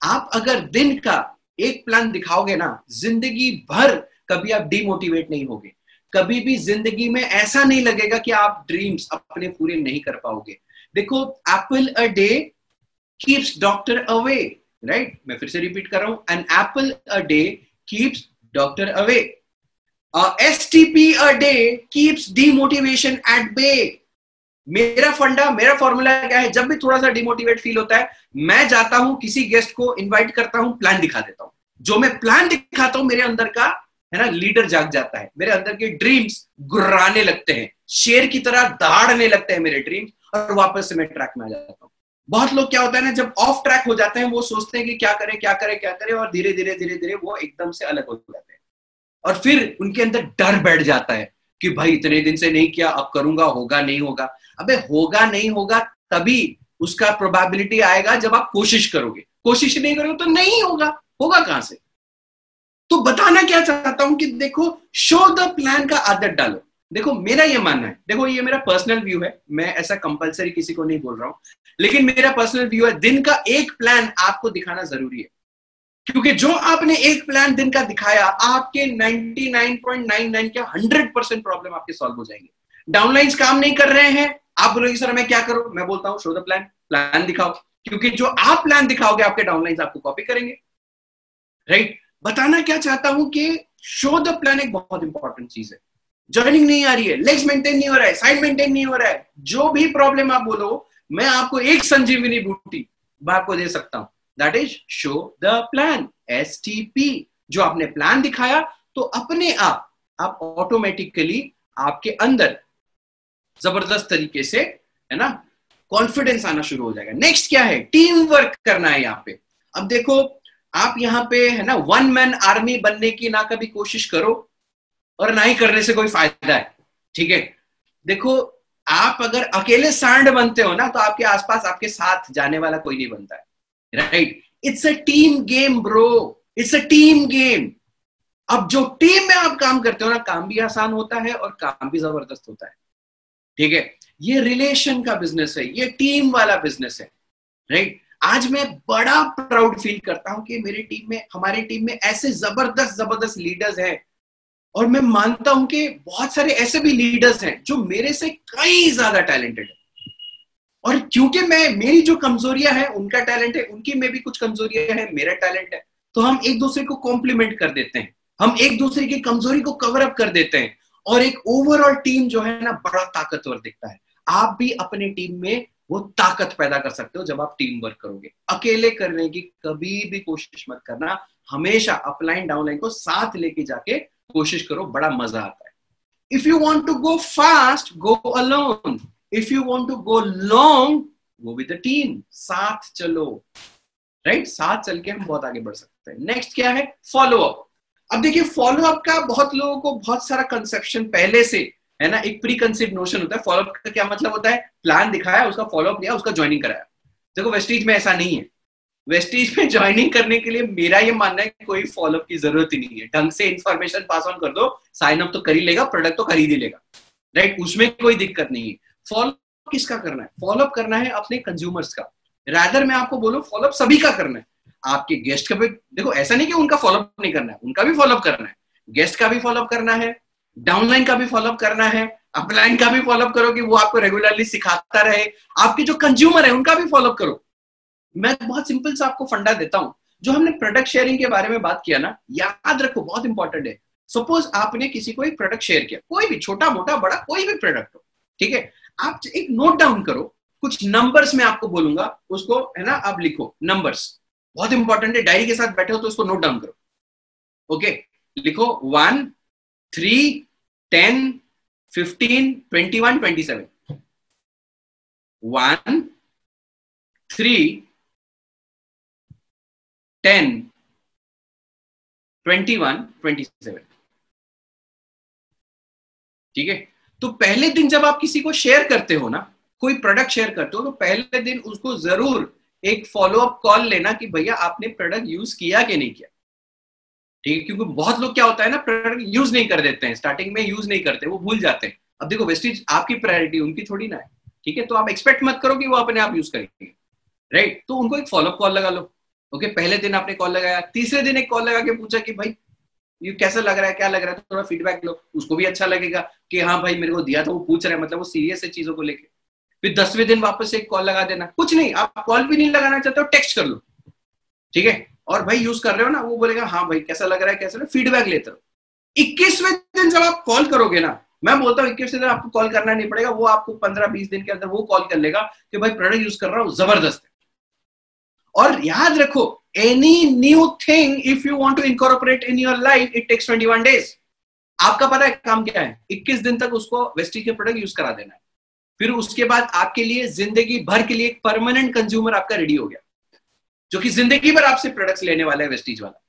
आप अगर दिन का एक प्लान दिखाओगे ना, ज़िंदगी भर कभी आप डिमोटिवेट नहीं होगे। कभी भी ज़िंदगी में ऐसा नहीं लगेगा कि आप ड्रीम्स अपने पूरे नहीं कर पाओगे। देखो apple a day keeps doctor away right मैं फिर से रिपीट कर रहा हूँ। An apple a day keeps doctor away T P a day keeps demotivation at bay मेरा फंडा, मेरा फॉर्मूला क्या है? जब भी थोड़ा सा डिमोटिवेट फील होता है, मैं जाता हूँ, किसी गेस्ट को इनवाइट करता हूँ प्लान दिखा देता हूँ। जो मैं प्लान दिखाता हूँ, मेरे अंदर का, है ना लीडर जाग जाता है। मेरे अंदर के ड्रीम्स गुर्राने लगते हैं। शेर की तरह दहाड़ने लगते हैं मेरे ड्रीम्स और वापस से मैं ट्रैक में आ जाता हूँ। बहुत लोग क्या होता है ना, जब ऑफ़ ट्रैक हो जाते हैं, वो सोचते हैं कि क्या करें क्या करें क्या करें और धीरे धीरे धीरे धीरे वो एकदम से अलग हो जाते हैं। और फिर उनके अंदर डर बैठ जाता है कि भाई इतने दिन से नहीं किया, अब करूँगा, होगा, नहीं होगा। अबे, होगा, नहीं होगा, तभी उसका प्रोबेबिलिटी आएगा जब आप कोशिश करोगे। कोशिश नहीं करोगे तो नहीं होगा। होगा कहाँ से? तो बताना क्या चाहता हूँ कि देखो शो द प्लान का आदत डालो। देखो, मेरा ये मानना है। देखो, ये मेरा पर्सनल व्यू है। मैं ऐसा कंपलसरी किसी को नहीं बोल रहा हूँ। लेकिन मेरा पर्सनल व्यू है, दिन का एक प्लान आपको दिखाना ज़रूरी है। क्योंकि जो आपने एक प्लान दिन का दिखाया, आपके 99.99 के 100 परसेंट प्रॉब्लम आपके सॉल्व हो जाएँगे। डाउनलाइंस काम नहीं कर रहे हैं। आप बोलोगे, सर, मैं क्या करूँ? मैं बोलता हूँ शो द प्लान प्लान दिखाओ। क्योंकि जो आप प्लान दिखाओगे, आपके डाउनलाइंस आपको कॉपी करेंगे। Right right? बताना क्या चाहता हूँ कि शो द प्लान एक बहुत इंपॉर्टेंट चीज़ है। ज्वाइनिंग नहीं आ रही है लेग्स मेंटेन नहीं हो रहा है साइड मेंटेन नहीं हो रहा है। जो भी प्रॉब्लम आप बोलो, मैं आपको एक संजीवनी बूटी, मैं आपको दे सकता हूँ। That is show the plan as जो आपने प्लान दिखाया तो अपने आप आप ऑटोमेटिकली आपके अंदर ज़बरदस्त तरीके से, है ना कॉन्फिडेंस आना शुरू हो जाएगा। नेक्स्ट क्या है? टीम वर्क करना है यहाँ पे। अब देखो, आप यहाँ पे, है ना वन मैन आर्मी बनने की ना कभी कोशिश करो, और ना ही करने से कोई फ़ायदा है। ठीक है? देखो, आप अगर अकेले सांड बनते हो ना तो आपके आसपास आपके साथ जाने वाला कोई नहीं बनता है। Right it's a team game bro it's a team game अब जो टीम में आप काम करते हो ना, काम भी आसान होता है और काम भी ज़बरदस्त होता है। ठीक है? ये रिलेशन का बिज़नेस है, ये टीम वाला बिज़नेस है। राइट आज मैं बड़ा प्राउड फील करता हूँ कि मेरी टीम में, हमारी टीम में ऐसे ज़बरदस्त ज़बरदस्त लीडर्स हैं। और मैं मानता हूँ कि बहुत सारे ऐसे भी लीडर्स हैं जो मेरे से कई ज़्यादा टैलेंटेड है। और क्योंकि मैं, मेरी जो कमजोरियाँ हैं, उनका टैलेंट है, उनकी में भी कुछ कमजोरियाँ हैं, मेरा टैलेंट है तो हम एक दूसरे को कॉम्प्लीमेंट कर देते हैं। हम एक दूसरे की कमज़ोरी को कवर अप कर देते हैं। और एक ओवरऑल टीम जो है ना, बड़ा ताकतवर दिखता है। आप भी अपने टीम में वो ताकत पैदा कर सकते हो जब आप टीम वर्क करोगे। अकेले करने की कभी भी कोशिश मत करना। हमेशा अपलाइन डाउनलाइन को साथ लेके जाके कोशिश करो, बड़ा मज़ा आता है। If you want to go fast go alone if you want to go long go with team साथ चलो राइट right? साथ चल के हम बहुत आगे बढ़ सकते हैं। नेक्स्ट क्या है? फॉलो अप अब देखिए फॉलो अप का बहुत लोगों को बहुत सारा कंसेप्शन पहले से, है ना? एक प्री कंसिप्ट नोशन होता है। फॉलोअप का क्या मतलब होता है? प्लान दिखाया, उसका फॉलोअप लिया, उसका ज्वाइनिंग कराया। देखो वेस्टीज में ऐसा नहीं है। वेस्टीज में ज्वाइनिंग करने के लिए मेरा ये मानना है कि कोई फॉलोअप की ज़रूरत ही नहीं है। ढंग से इन्फॉर्मेशन पास ऑन कर दो साइन अप तो कर ही लेगा प्रोडक्ट तो खरीद ही लेगा। राइट उसमें कोई दिक्कत नहीं है। फॉलोअप किसका करना है? फॉलोअप करना है अपने कंज्यूमर्स का। रादर मैं आपको बोलूँ फॉलोअप सभी का करना है। आपके गेस्ट का भी, देखो, ऐसा नहीं कि उनका फॉलोअप नहीं करना है, उनका भी फॉलोअप करना है। गेस्ट का भी फॉलोअप करना है डाउनलाइन का भी फॉलोअप करना है अपलाइन का भी फॉलोअप करो कि वो आपको रेगुलरली सिखाता रहे। आपके जो कंज्यूमर है, उनका भी फॉलोअप करो। मैं बहुत सिंपल सा आपको फंडा देता हूँ। जो हमने प्रोडक्ट शेयरिंग के बारे में बात किया ना, याद रखो, बहुत इंपॉर्टेंट है। सपोज़ आपने किसी को एक प्रोडक्ट शेयर किया, कोई भी छोटा, मोटा, बड़ा, कोई भी प्रोडक्ट हो, ठीक है? आप एक नोट डाउन करो। कुछ नंबर्स में आपको बोलूँगा, उसको, है ना, आप लिखो नंबर्स बहुत इंपॉर्टेंट है डायरी के साथ बैठे हो तो उसको नोट डाउन करो। ओके लिखो one three ten fifteen twenty one twenty seven one three ten twenty one twenty seven ठीक है? तो पहले दिन जब आप किसी को शेयर करते हो ना, कोई प्रोडक्ट शेयर करते हो तो पहले दिन उसको ज़रूर एक फॉलोअप कॉल लेना कि भैया आपने प्रोडक्ट यूज़ किया कि नहीं किया? ठीक है, क्योंकि बहुत लोग क्या होता है ना प्रोडक्ट यूज़ नहीं कर देते हैं स्टार्टिंग में यूज़ नहीं करते, वो भूल जाते हैं। अब देखो वेस्टेज आपकी प्रायोरिटी उनकी थोड़ी ना है, ठीक है? तो आप एक्सपेक्ट मत करो कि वो अपने आप यूज़ करेंगे राइट तो उनको एक फॉलोअप कॉल लगा लो। ओके पहले दिन आपने कॉल लगाया, तीसरे दिन एक कॉल लगा के पूछा कि भाई ये कैसा लग रहा है, क्या लग रहा है? थोड़ा फीडबैक लो। उसको भी अच्छा लगेगा कि हाँ भाई, मेरे को दिया था, वो पूछ रहा है मतलब वो सीरियस है चीज़ों को लेके। फिर दसवें दिन वापस एक कॉल लगा देना। कुछ नहीं, आप कॉल भी नहीं लगाना चाहते हो टेक्स्ट कर लो। ठीक है? और भाई यूज़ कर रहे हो ना, वो बोलेगा हाँ भाई, कैसा लग रहा है, कैसा फीडबैक लेते हो इक्कीसवें दिन जब आप कॉल करोगे ना, मैं बोलता हूँ, इक्कीसवें दिन आपको कॉल करना नहीं पड़ेगा, वो आपको पंद्रह बीस दिन के अंदर वो कॉल कर लेगा कि भाई प्रोडक्ट यूज़ कर रहा हूँ, ज़बरदस्त है। और याद रखो any new thing if you want to incorporate in your life it takes 21 days आपका पता है काम क्या है? 21 दिन तक उसको वेस्टी के प्रोडक्ट यूज़ करा देना है। फिर उसके बाद आपके लिए ज़िंदगी भर के लिए एक परमानेंट कंज्यूमर आपका रेडी हो गया। जो कि ज़िंदगी भर आपसे प्रोडक्ट्स लेने वाला है वेस्टीज वाला।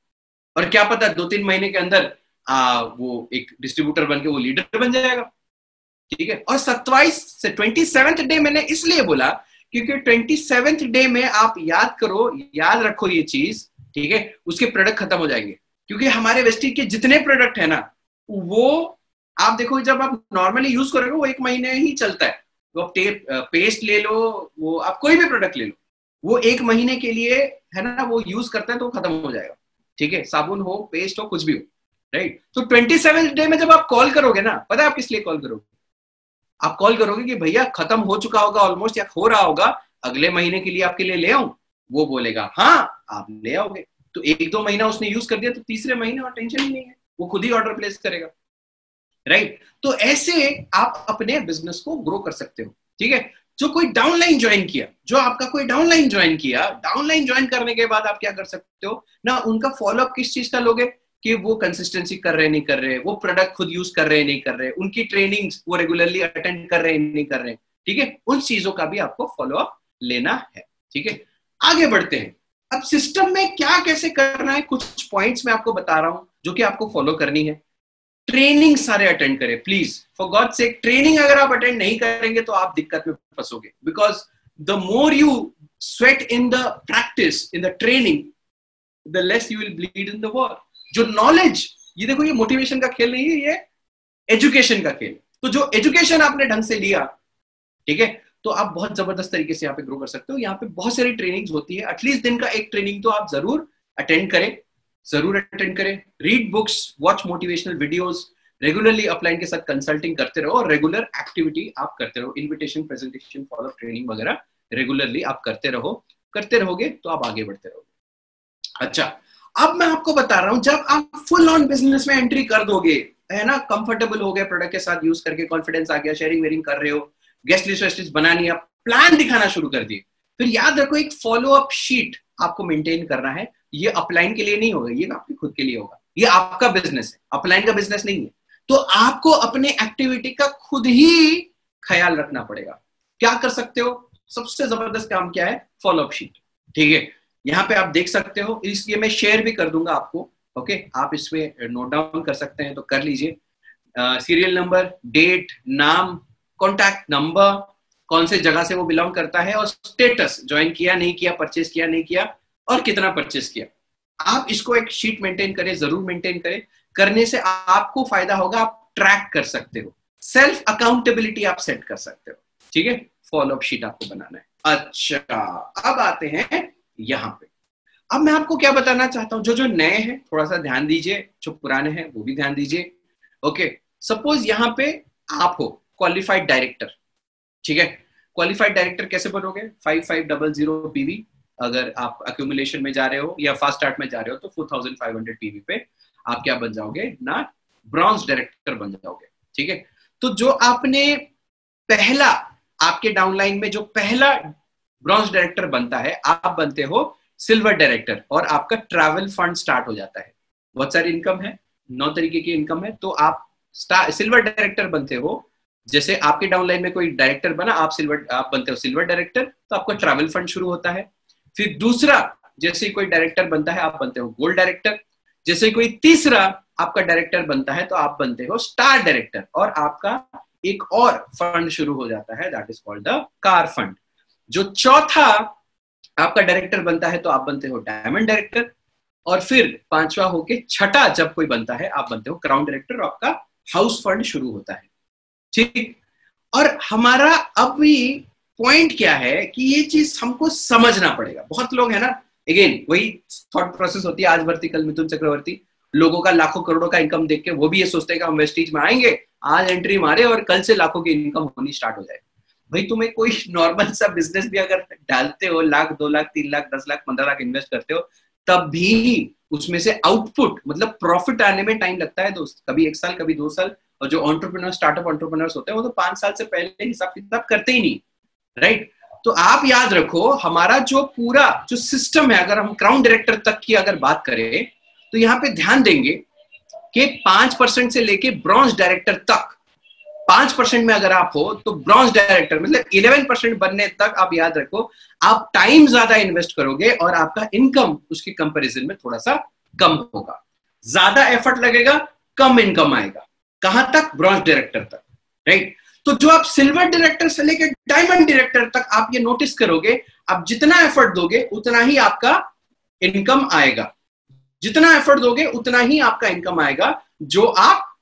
और क्या पता दो तीन महीने के अंदर आ, वो एक डिस्ट्रीब्यूटर बन के वो लीडर बन जाएगा। ठीक है? और सत्ताईस से ट्वेंटी सेवेंथ डे मैंने इसलिए बोला क्योंकि ट्वेंटी सेवेंथ डे में आप याद करो, याद रखो ये चीज़, ठीक है? उसके प्रोडक्ट खत्म हो जाएँगे। क्योंकि हमारे वेस्टिज के जितने प्रोडक्ट है ना, वो आप देखो, जब आप नॉर्मली यूज़ करोगे, वो एक महीने ही चलता है। वो आप टेप पेस्ट ले लो, वो आप कोई भी प्रोडक्ट ले लो। वो एक महीने के लिए है ना, वो यूज़ करते हैं तो खत्म हो जाएगा। ठीक है? साबुन हो पेस्ट हो, कुछ भी हो राइट तो ट्वेंटी सेवन डे में जब आप कॉल करोगे ना, पता है आप किस लिए कॉल करोगे? आप कॉल करोगे कि भैया खत्म हो चुका होगा ऑलमोस्ट या हो रहा होगा, अगले महीने के लिए आपके लिए ले आऊँ? वो बोलेगा हाँ आप ले आओगे। तो एक दो महीना उसने यूज़ कर दिया तो तीसरे महीने और टेंशन ही नहीं है, वो खुद ही ऑर्डर प्लेस करेगा। Right right? तो ऐसे आप अपने बिज़नेस को ग्रो कर सकते हो, ठीक है? जो कोई डाउनलाइन ज्वाइन किया, जो आपका कोई डाउनलाइन ज्वाइन किया डाउनलाइन ज्वाइन करने के बाद आप क्या कर सकते हो? ना उनका फॉलोअप किस चीज़ का लोगे? कि वो कंसिस्टेंसी कर रहे, नहीं कर रहे, वो प्रोडक्ट खुद यूज़ कर रहे, नहीं कर रहे, उनकी ट्रेनिंग वो रेगुलरली अटेंड कर रहे, नहीं कर रहे, ठीक है? उन चीज़ों का भी आपको फॉलोअप लेना है, ठीक है? आगे बढ़ते हैं। अब सिस्टम में क्या कैसे करना है? कुछ पॉइंट्स मैं आपको बता रहा हूँ, जो कि आपको फॉलो करनी है। ट्रेनिंग सारे अटेंड करें प्लीज़ फॉर गॉड से ट्रेनिंग अगर आप अटेंड नहीं करेंगे तो आप दिक्कत में फंसोगे। Because the more you sweat in the practice in the training the less you will bleed in the war जो नॉलेज ये देखो, ये मोटिवेशन का खेल नहीं है, ये एजुकेशन का खेल। तो जो एजुकेशन आपने ढंग से लिया, ठीक है तो आप बहुत ज़बरदस्त तरीके से यहाँ पे ग्रो कर सकते हो। यहाँ पे बहुत सारी ट्रेनिंग होती है। एटलीस्ट दिन का एक ट्रेनिंग तो आप ज़रूर अटेंड करें, ज़रूर अटेंड करें। Read books watch motivational videos regularly upline के साथ कंसल्टिंग करते रहो और रेगुलर एक्टिविटी आप करते रहो। इन्विटेशन प्रेजेंटेशन फॉलो ट्रेनिंग वगैरह रेगुलरली आप करते रहो। करते रहोगे तो आप आगे बढ़ते रहोगे। अच्छा अब मैं आपको बता रहा हूँ, जब आप फुल ऑन बिज़नेस में एंट्री कर दोगे, है ना कंफर्टेबल हो गया प्रोडक्ट के साथ यूज़ करके कॉन्फिडेंस आ गया शेयरिंग वेरिंग कर रहे हो गेस्ट लिस्ट वेस्ट लिस्ट बनानी है प्लान दिखाना शुरू कर दिए। फिर याद रखो, एक फॉलो अप शीट आपको मेंटेन करना है। ये अपलाइन के लिए नहीं होगा, ये आपके खुद के लिए होगा। ये आपका बिज़नेस है अपलाइन का बिज़नेस नहीं है। तो आपको अपने एक्टिविटी का खुद ही ख्याल रखना पड़ेगा। क्या कर सकते हो? सबसे ज़बरदस्त काम क्या है? फॉलो अप शीट ठीक है? यहाँ पे आप देख सकते हो इसलिए मैं शेयर भी कर दूँगा आपको ओके आप इसमें नोट डाउन कर सकते हैं तो कर लीजिए। सीरियल नंबर डेट नाम कॉन्टैक्ट नंबर कौन से जगह से वो बिलोंग करता है और स्टेटस ज्वाइन किया, नहीं किया परचेस किया, नहीं किया, और कितना परचेस किया। आप इसको एक शीट मेंटेन करें, ज़रूर मेंटेन करें। करने से आपको फ़ायदा होगा, आप ट्रैक कर सकते हो। सेल्फ अकाउंटेबिलिटी आप सेट कर सकते हो। ठीक है? फॉलोअप शीट आपको बनाना है। अच्छा अब आते हैं यहाँ पे। अब मैं आपको क्या बताना चाहता हूँ? जो जो नए हैं थोड़ा सा ध्यान दीजिए। जो पुराने हैं, वो भी ध्यान दीजिए। ओके? सपोज़ यहाँ पे आप हो क्वालिफाइड डायरेक्टर ठीक है? क्वालिफाइड डायरेक्टर कैसे बनोगे? Five five double zero PV अगर आप अक्यूमुलेशन में जा रहे हो या फास्ट स्टार्ट में जा रहे हो तो four thousand five hundred PV पे आप क्या बन जाओगे? ना ब्रॉन्ज डायरेक्टर बन जाओगे। ठीक है? तो जो आपने पहला, आपके डाउनलाइन में जो पहला ब्रॉन्ज डायरेक्टर बनता है, आप बनते हो सिल्वर डायरेक्टर और आपका ट्रैवल फंड स्टार्ट हो जाता है। बहुत सारी इनकम है, नौ तरीके की इनकम है तो आप सिल्वर डायरेक्टर बनते हो। जैसे आपके डाउनलाइन में कोई डायरेक्टर बना, आप सिल्वर, आप बनते हो सिल्वर डायरेक्टर तो आपका ट्रैवल फंड शुरू होता है। फिर दूसरा, जैसे कोई डायरेक्टर बनता है, आप बनते हो गोल्ड डायरेक्टर। जैसे कोई तीसरा आपका डायरेक्टर बनता है तो आप बनते हो स्टार डायरेक्टर और आपका एक और फंड शुरू हो जाता है that is called the car fund जो चौथा आपका डायरेक्टर बनता है तो आप बनते हो डायमंड डायरेक्टर और फिर पांचवा होके छठा जब कोई बनता है, आप बनते हो क्राउन डायरेक्टर आपका हाउस फंड शुरू होता है। ठीक? और हमारा अभी पॉइंट क्या है कि ये चीज़ हमको समझना पड़ेगा। बहुत लोग है ना अगेन वही थॉट प्रोसेस होती है, आज भर्ती, कल मिथुन चक्रवर्ती। लोगों का लाखों करोड़ों का इनकम देख के वो भी ये सोचते हैं कि हम वेस्टीज में आएँगे, आज एंट्री मारे और कल से लाखों की इनकम होनी स्टार्ट हो जाए भाई, तुम्हें कोई नॉर्मल सा बिज़नेस भी अगर डालते हो, लाख, दो लाख, तीन लाख, दस लाख, पंद्रह लाख इन्वेस्ट करते हो, तब भी उसमें से आउटपुट मतलब प्रॉफिट आने में टाइम लगता है दोस्त। कभी एक साल, कभी दो साल, और जो ऑन्टरप्रनर स्टार्टअप ऑन्टरप्रनर्स होते हैं, वो तो पाँच साल से पहले हिसाब किताब करते ही नहीं राइट तो आप याद रखो, हमारा जो पूरा, जो सिस्टम है, अगर हम क्राउन डायरेक्टर तक की अगर बात करें तो यहाँ पे ध्यान देंगे कि पाँच परसेंट से लेके ब्रॉन्ज डायरेक्टर तक पाँच परसेंट में अगर आप हो तो ब्रॉन्ज डायरेक्टर मतलब इलेवन परसेंट बनने तक आप याद रखो, आप टाइम ज़्यादा इन्वेस्ट करोगे और आपका इनकम उसके कंपैरिजन में थोड़ा सा कम होगा। ज़्यादा एफर्ट लगेगा, कम इनकम आएगा। कहाँ तक? ब्रॉन्ज डायरेक्टर तक, राइट? तो जो आप सिल्वर डायरेक्टर से लेकर डायमंड डायरेक्टर तक आप ये नोटिस करोगे, आप जितना एफर्ट दोगे, उतना ही आपका इनकम आएगा। जितना एफर्ट दोगे, उतना ही आपका इनकम आएगा, जो आप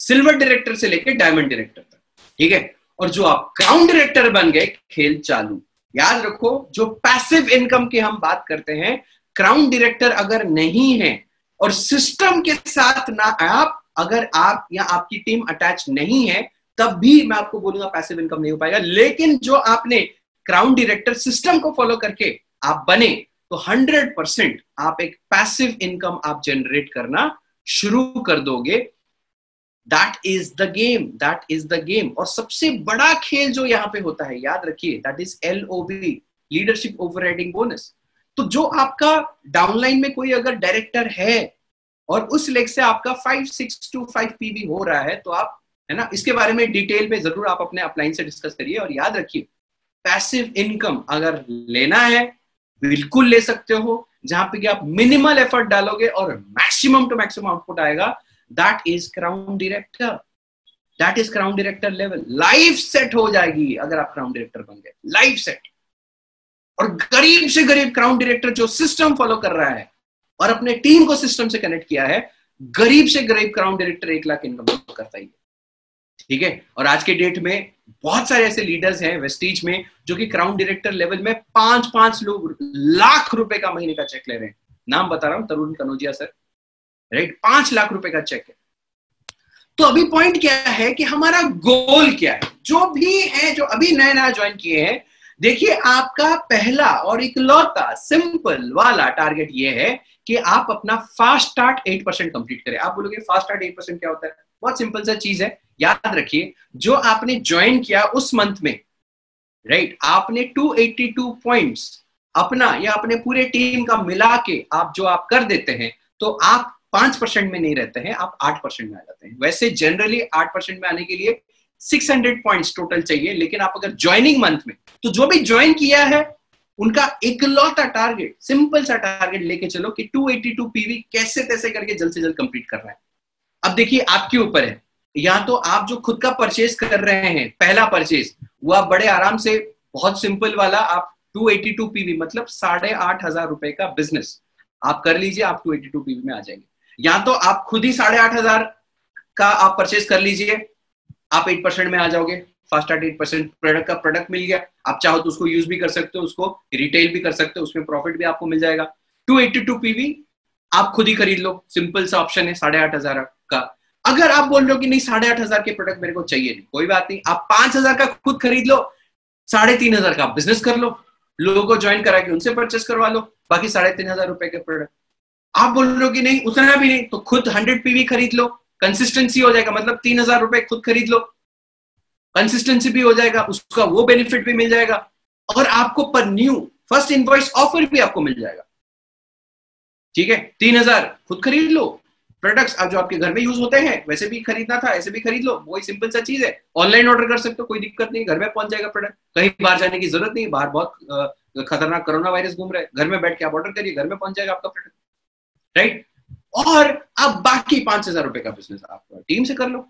सिल्वर डायरेक्टर से लेकर डायमंड डायरेक्टर तक, ठीक है? और जो आप क्राउन डायरेक्टर बन गए, खेल चालू। याद रखो, जो पैसिव इनकम की हम बात करते हैं, क्राउन डायरेक्टर अगर नहीं है, और सिस्टम के साथ ना आप, अगर आप या आपकी टीम अटैच नहीं है, तब भी मैं आपको बोलूँगा पैसिव इनकम नहीं हो पाएगा। लेकिन जो आपने क्राउन डायरेक्टर सिस्टम को फॉलो करके आप बने तो हंड्रेड परसेंट आप एक पैसिव इनकम आप जनरेट करना शुरू कर दोगे। That is the game that is the game और सबसे बड़ा खेल जो यहाँ पे होता है, याद रखिए that is L O B leadership over bonus तो जो आपका डाउनलाइन में कोई अगर डायरेक्टर है और उस लेग से आपका five six two five PV हो रहा है तो आप, है ना, इसके बारे में डिटेल में ज़रूर आप अपने अपलाइन से डिस्कस करिए और याद रखिए पैसिव इनकम अगर लेना है, बिल्कुल ले सकते हो, जहाँ पे कि आप मिनिमल एफर्ट डालोगे और मैक्सिमम टू मैक्सिमम आउटपुट आएगा that is crown director that is crown director level life set हो जाएगी अगर आप क्राउन डायरेक्टर बन गए। लाइफ सेट और गरीब से गरीब क्राउन डायरेक्टर जो सिस्टम फॉलो कर रहा है और अपने टीम को सिस्टम से कनेक्ट किया है, गरीब से गरीब क्राउन डायरेक्टर एक लाख इनकम करता ही है। ठीक है? और आज के डेट में बहुत सारे ऐसे लीडर्स हैं वेस्टीज में जो कि क्राउन डायरेक्टर लेवल में पाँच पाँच लोग लाख रुपए का महीने का चेक ले रहे हैं। नाम बता रहा हूँ, तरुण कनौजिया सर। राइट पाँच लाख रुपए का चेक है। तो अभी पॉइंट क्या है कि हमारा गोल क्या है? जो भी है जो अभी नया नया ज्वाइन किए हैं देखिए आपका पहला और इकलौता सिंपल वाला टारगेट ये है कि आप अपना fast start eight percent complete करें। आप बोलोगे फास्ट स्टार्ट एट परसेंट क्या होता है? बहुत सिंपल सा चीज़ है। याद रखिए जो आपने ज्वाइन किया उस मंथ में राइट right, आपने 282 पॉइंट्स अपना या अपने पूरे टीम का मिला के आप जो आप कर देते हैं तो आप पाँच परसेंट में नहीं रहते हैं, आप आठ परसेंट में आ जाते हैं। वैसे जनरली आठ परसेंट में आने के लिए सिक्स हंड्रेड पॉइंट टोटल चाहिए, लेकिन आप अगर ज्वाइनिंग मंथ में तो जो भी ज्वाइन किया है, उनका इकलौता टारगेट सिंपल सा टारगेट लेके चलो कि 282 पीवी कैसे तैसे करके जल्द से जल्द कंप्लीट कर करना है। अब देखिए, आपके ऊपर है। या तो आप जो खुद का परचेज कर रहे हैं, पहला परचेज वो आप बड़े आराम से, बहुत सिंपल वाला आप 282 पीवी मतलब साढ़े आठ हज़ार रुपए का बिज़नेस आप कर लीजिए, आप 282 पीवी में आ जाएँगे। या तो आप खुद ही साढ़े आठ हज़ार का आप परचेज कर लीजिए, आप एट परसेंट में आ जाओगे फास्ट एट परसेंट प्रोडक्ट का प्रोडक्ट मिल गया, आप चाहो तो उसको यूज़ भी कर सकते हो, उसको रिटेल भी कर सकते हो, उसमें प्रॉफिट भी आपको मिल जाएगा। टू एट्टी टू पीवी आप खुद ही खरीद लो सिंपल सा ऑप्शन है साढ़े आठ हज़ार का। अगर आप बोल रहे हो कि नहीं, साढ़े आठ हज़ार के प्रोडक्ट मेरे को चाहिए नहीं, कोई बात नहीं, आप पाँच हज़ार का खुद खरीद लो, साढ़े तीन हज़ार का बिज़नेस कर लो, लोगों को ज्वाइन करा के उनसे परचेस करवा लो, बाकी साढ़े तीन हज़ार रुपए के प्रोडक्ट आप बोल रहे हो कि नहीं, उतना भी नहीं तो खुद हंड्रेड पीवी खरीद लो कंसिस्टेंसी हो जाएगा मतलब तीन हज़ार रुपए खुद खरीद लो कंसिस्टेंसी भी हो जाएगा, उसका वो बेनिफिट भी मिल जाएगा, और आपको पर न्यू फ़र्स्ट इनवॉइस ऑफ़र भी आपको मिल जाएगा। ठीक है? तीन हज़ार खुद खरीद लो प्रोडक्ट्स अब जो आपके घर में यूज़ होते हैं, वैसे भी खरीदना था, ऐसे भी खरीद लो वही सिंपल सा चीज़ है। ऑनलाइन ऑर्डर कर सकते हो, कोई दिक्कत नहीं, घर में पहुँच जाएगा प्रोडक्ट कहीं बाहर जाने की ज़रूरत नहीं, बाहर बहुत खतरनाक कोरोना वायरस घूम रहे घर में बैठ के आप ऑर्डर करिए, घर में पहुँच जाएगा आपका प्रोडक्ट राइट और अब बाकी पाँच हज़ार रुपए का बिज़नेस आप टीम से कर लो।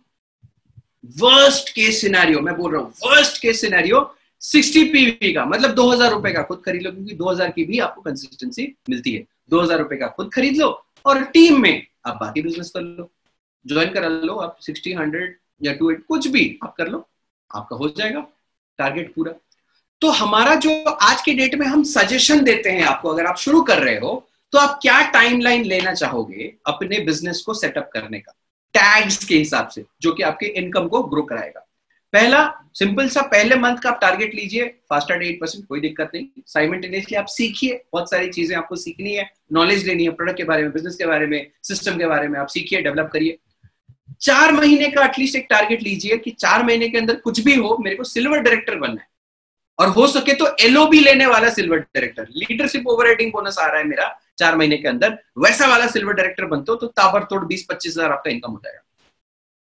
वर्स्ट केस सिनेरियो मैं बोल रहा हूँ वर्स्ट केस सिनेरियो 60 पीवी का मतलब दो हज़ार रुपए का खुद खरीद लो, क्योंकि दो हज़ार की भी आपको कंसिस्टेंसी मिलती है। दो हज़ार रुपए का खुद खरीद लो और टीम में आप बाकी बिज़नेस कर लो। ज्वाइन करा लो आप सिक्सटी हंड्रेड या टू एट कुछ भी आप कर लो, आपका हो जाएगा टारगेट पूरा। तो हमारा जो आज के डेट में हम सजेशन देते हैं आपको, अगर आप शुरू कर रहे हो तो आप क्या टाइमलाइन लेना चाहोगे अपने बिज़नेस को सेटअप करने का? टैग्स के हिसाब से, जो कि आपके इनकम को ग्रो कराएगा। पहला सिंपल सा, पहले मंथ का आप टारगेट लीजिए फास्ट एट एट परसेंट कोई दिक्कत नहीं। साइमेंटेनियसली आप सीखिए, बहुत सारी चीज़ें आपको सीखनी है। नॉलेज लेनी है प्रोडक्ट के बारे में बिज़नेस के बारे में सिस्टम के बारे में, आप सीखिए डेवलप करिए। चार महीने का एटलीस्ट एक टारगेट लीजिए कि चार महीने के अंदर कुछ भी हो, मेरे को सिल्वर डायरेक्टर बनना है। और हो सके तो एलओबी लेने वाला silver director leadership over bonus आ रहा है मेरा। चार महीने के अंदर, वैसा वाला सिल्वर डायरेक्टर बनते हो तो ताबड़तोड़ बीस पच्चीस हज़ार आपका इनकम हो जाएगा।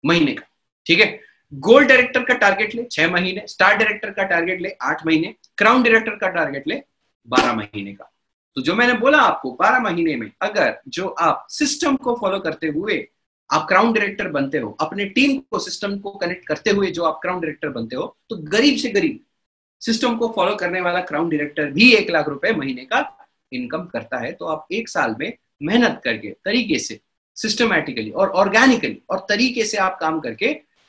महीने का, ठीक है? गोल्ड डायरेक्टर का टारगेट ले, छह महीने। स्टार डायरेक्टर का टारगेट ले, आठ महीने। क्राउन डायरेक्टर का टारगेट ले, बारह महीने का। तो जो मैंने बोला आपको, बारह महीने में अगर जो आप सिस्टम को फॉलो करते हुए आप क्राउन डायरेक्टर बनते हो, अपने टीम को सिस्टम को कनेक्ट करते हुए जो आप क्राउन डायरेक्टर बनते हो तो गरीब से गरीब सिस्टम को फॉलो करने वाला क्राउन डायरेक्टर भी एक लाख रुपए महीने का इनकम करता है तो आप एक साल में मेहनत करके, तरीके से सिस्टमैटिकली और ऑर्गेनिकली और तरीके से आप काम करके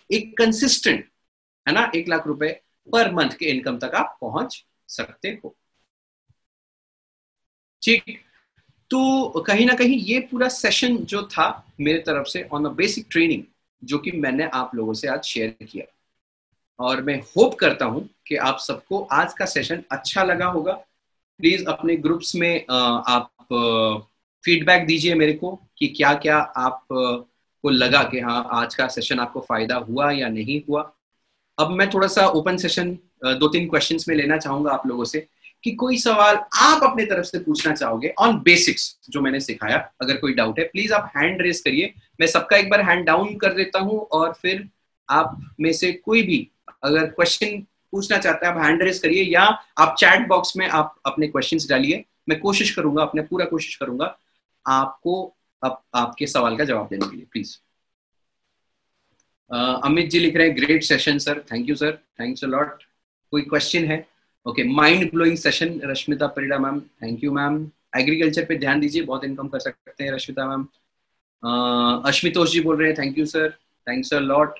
एक कंसिस्टेंट है ना, एक लाख रुपए पर मंथ के इनकम तक आप पहुँच सकते हो। ठीक तो कहीं ना कहीं ये पूरा सेशन जो था मेरे तरफ़ से ऑन अ बेसिक ट्रेनिंग जो कि मैंने आप लोगों से आज शेयर किया। और मैं होप करता हूँ कि आप सबको आज का सेशन अच्छा लगा होगा। प्लीज़ अपने ग्रुप्स में आप फीडबैक दीजिए मेरे को कि क्या क्या आप को लगा कि हाँ आज का सेशन आपको फ़ायदा हुआ या नहीं हुआ। अब मैं थोड़ा सा ओपन सेशन दो तीन क्वेश्चंस में लेना चाहूँगा आप लोगों से कि कोई सवाल आप अपने तरफ़ से पूछना चाहोगे ऑन बेसिक्स जो मैंने सिखाया, अगर कोई डाउट है प्लीज़ आप हैंड रेस करिए। मैं सबका एक बार हैंड डाउन कर देता हूँ और फिर आप में से कोई भी अगर क्वेश्चन पूछना चाहते हैं आप हैंड रेस करिए या आप चैट बॉक्स में आप अपने क्वेश्चंस डालिए। मैं कोशिश करूँगा अपने पूरा कोशिश करूँगा आपको आप, आपके सवाल का जवाब देने के लिए प्लीज़ अमित जी लिख रहे हैं great session sir thank you sir thanks a lot कोई क्वेश्चन है? Okay mind blowing session Rashmita Parida ma'am thank you ma'am agriculture पे ध्यान दीजिए बहुत इनकम कर सकते हैं रश्मिता मैम अश्मितोष जी बोल रहे हैं thank you sir thanks a lot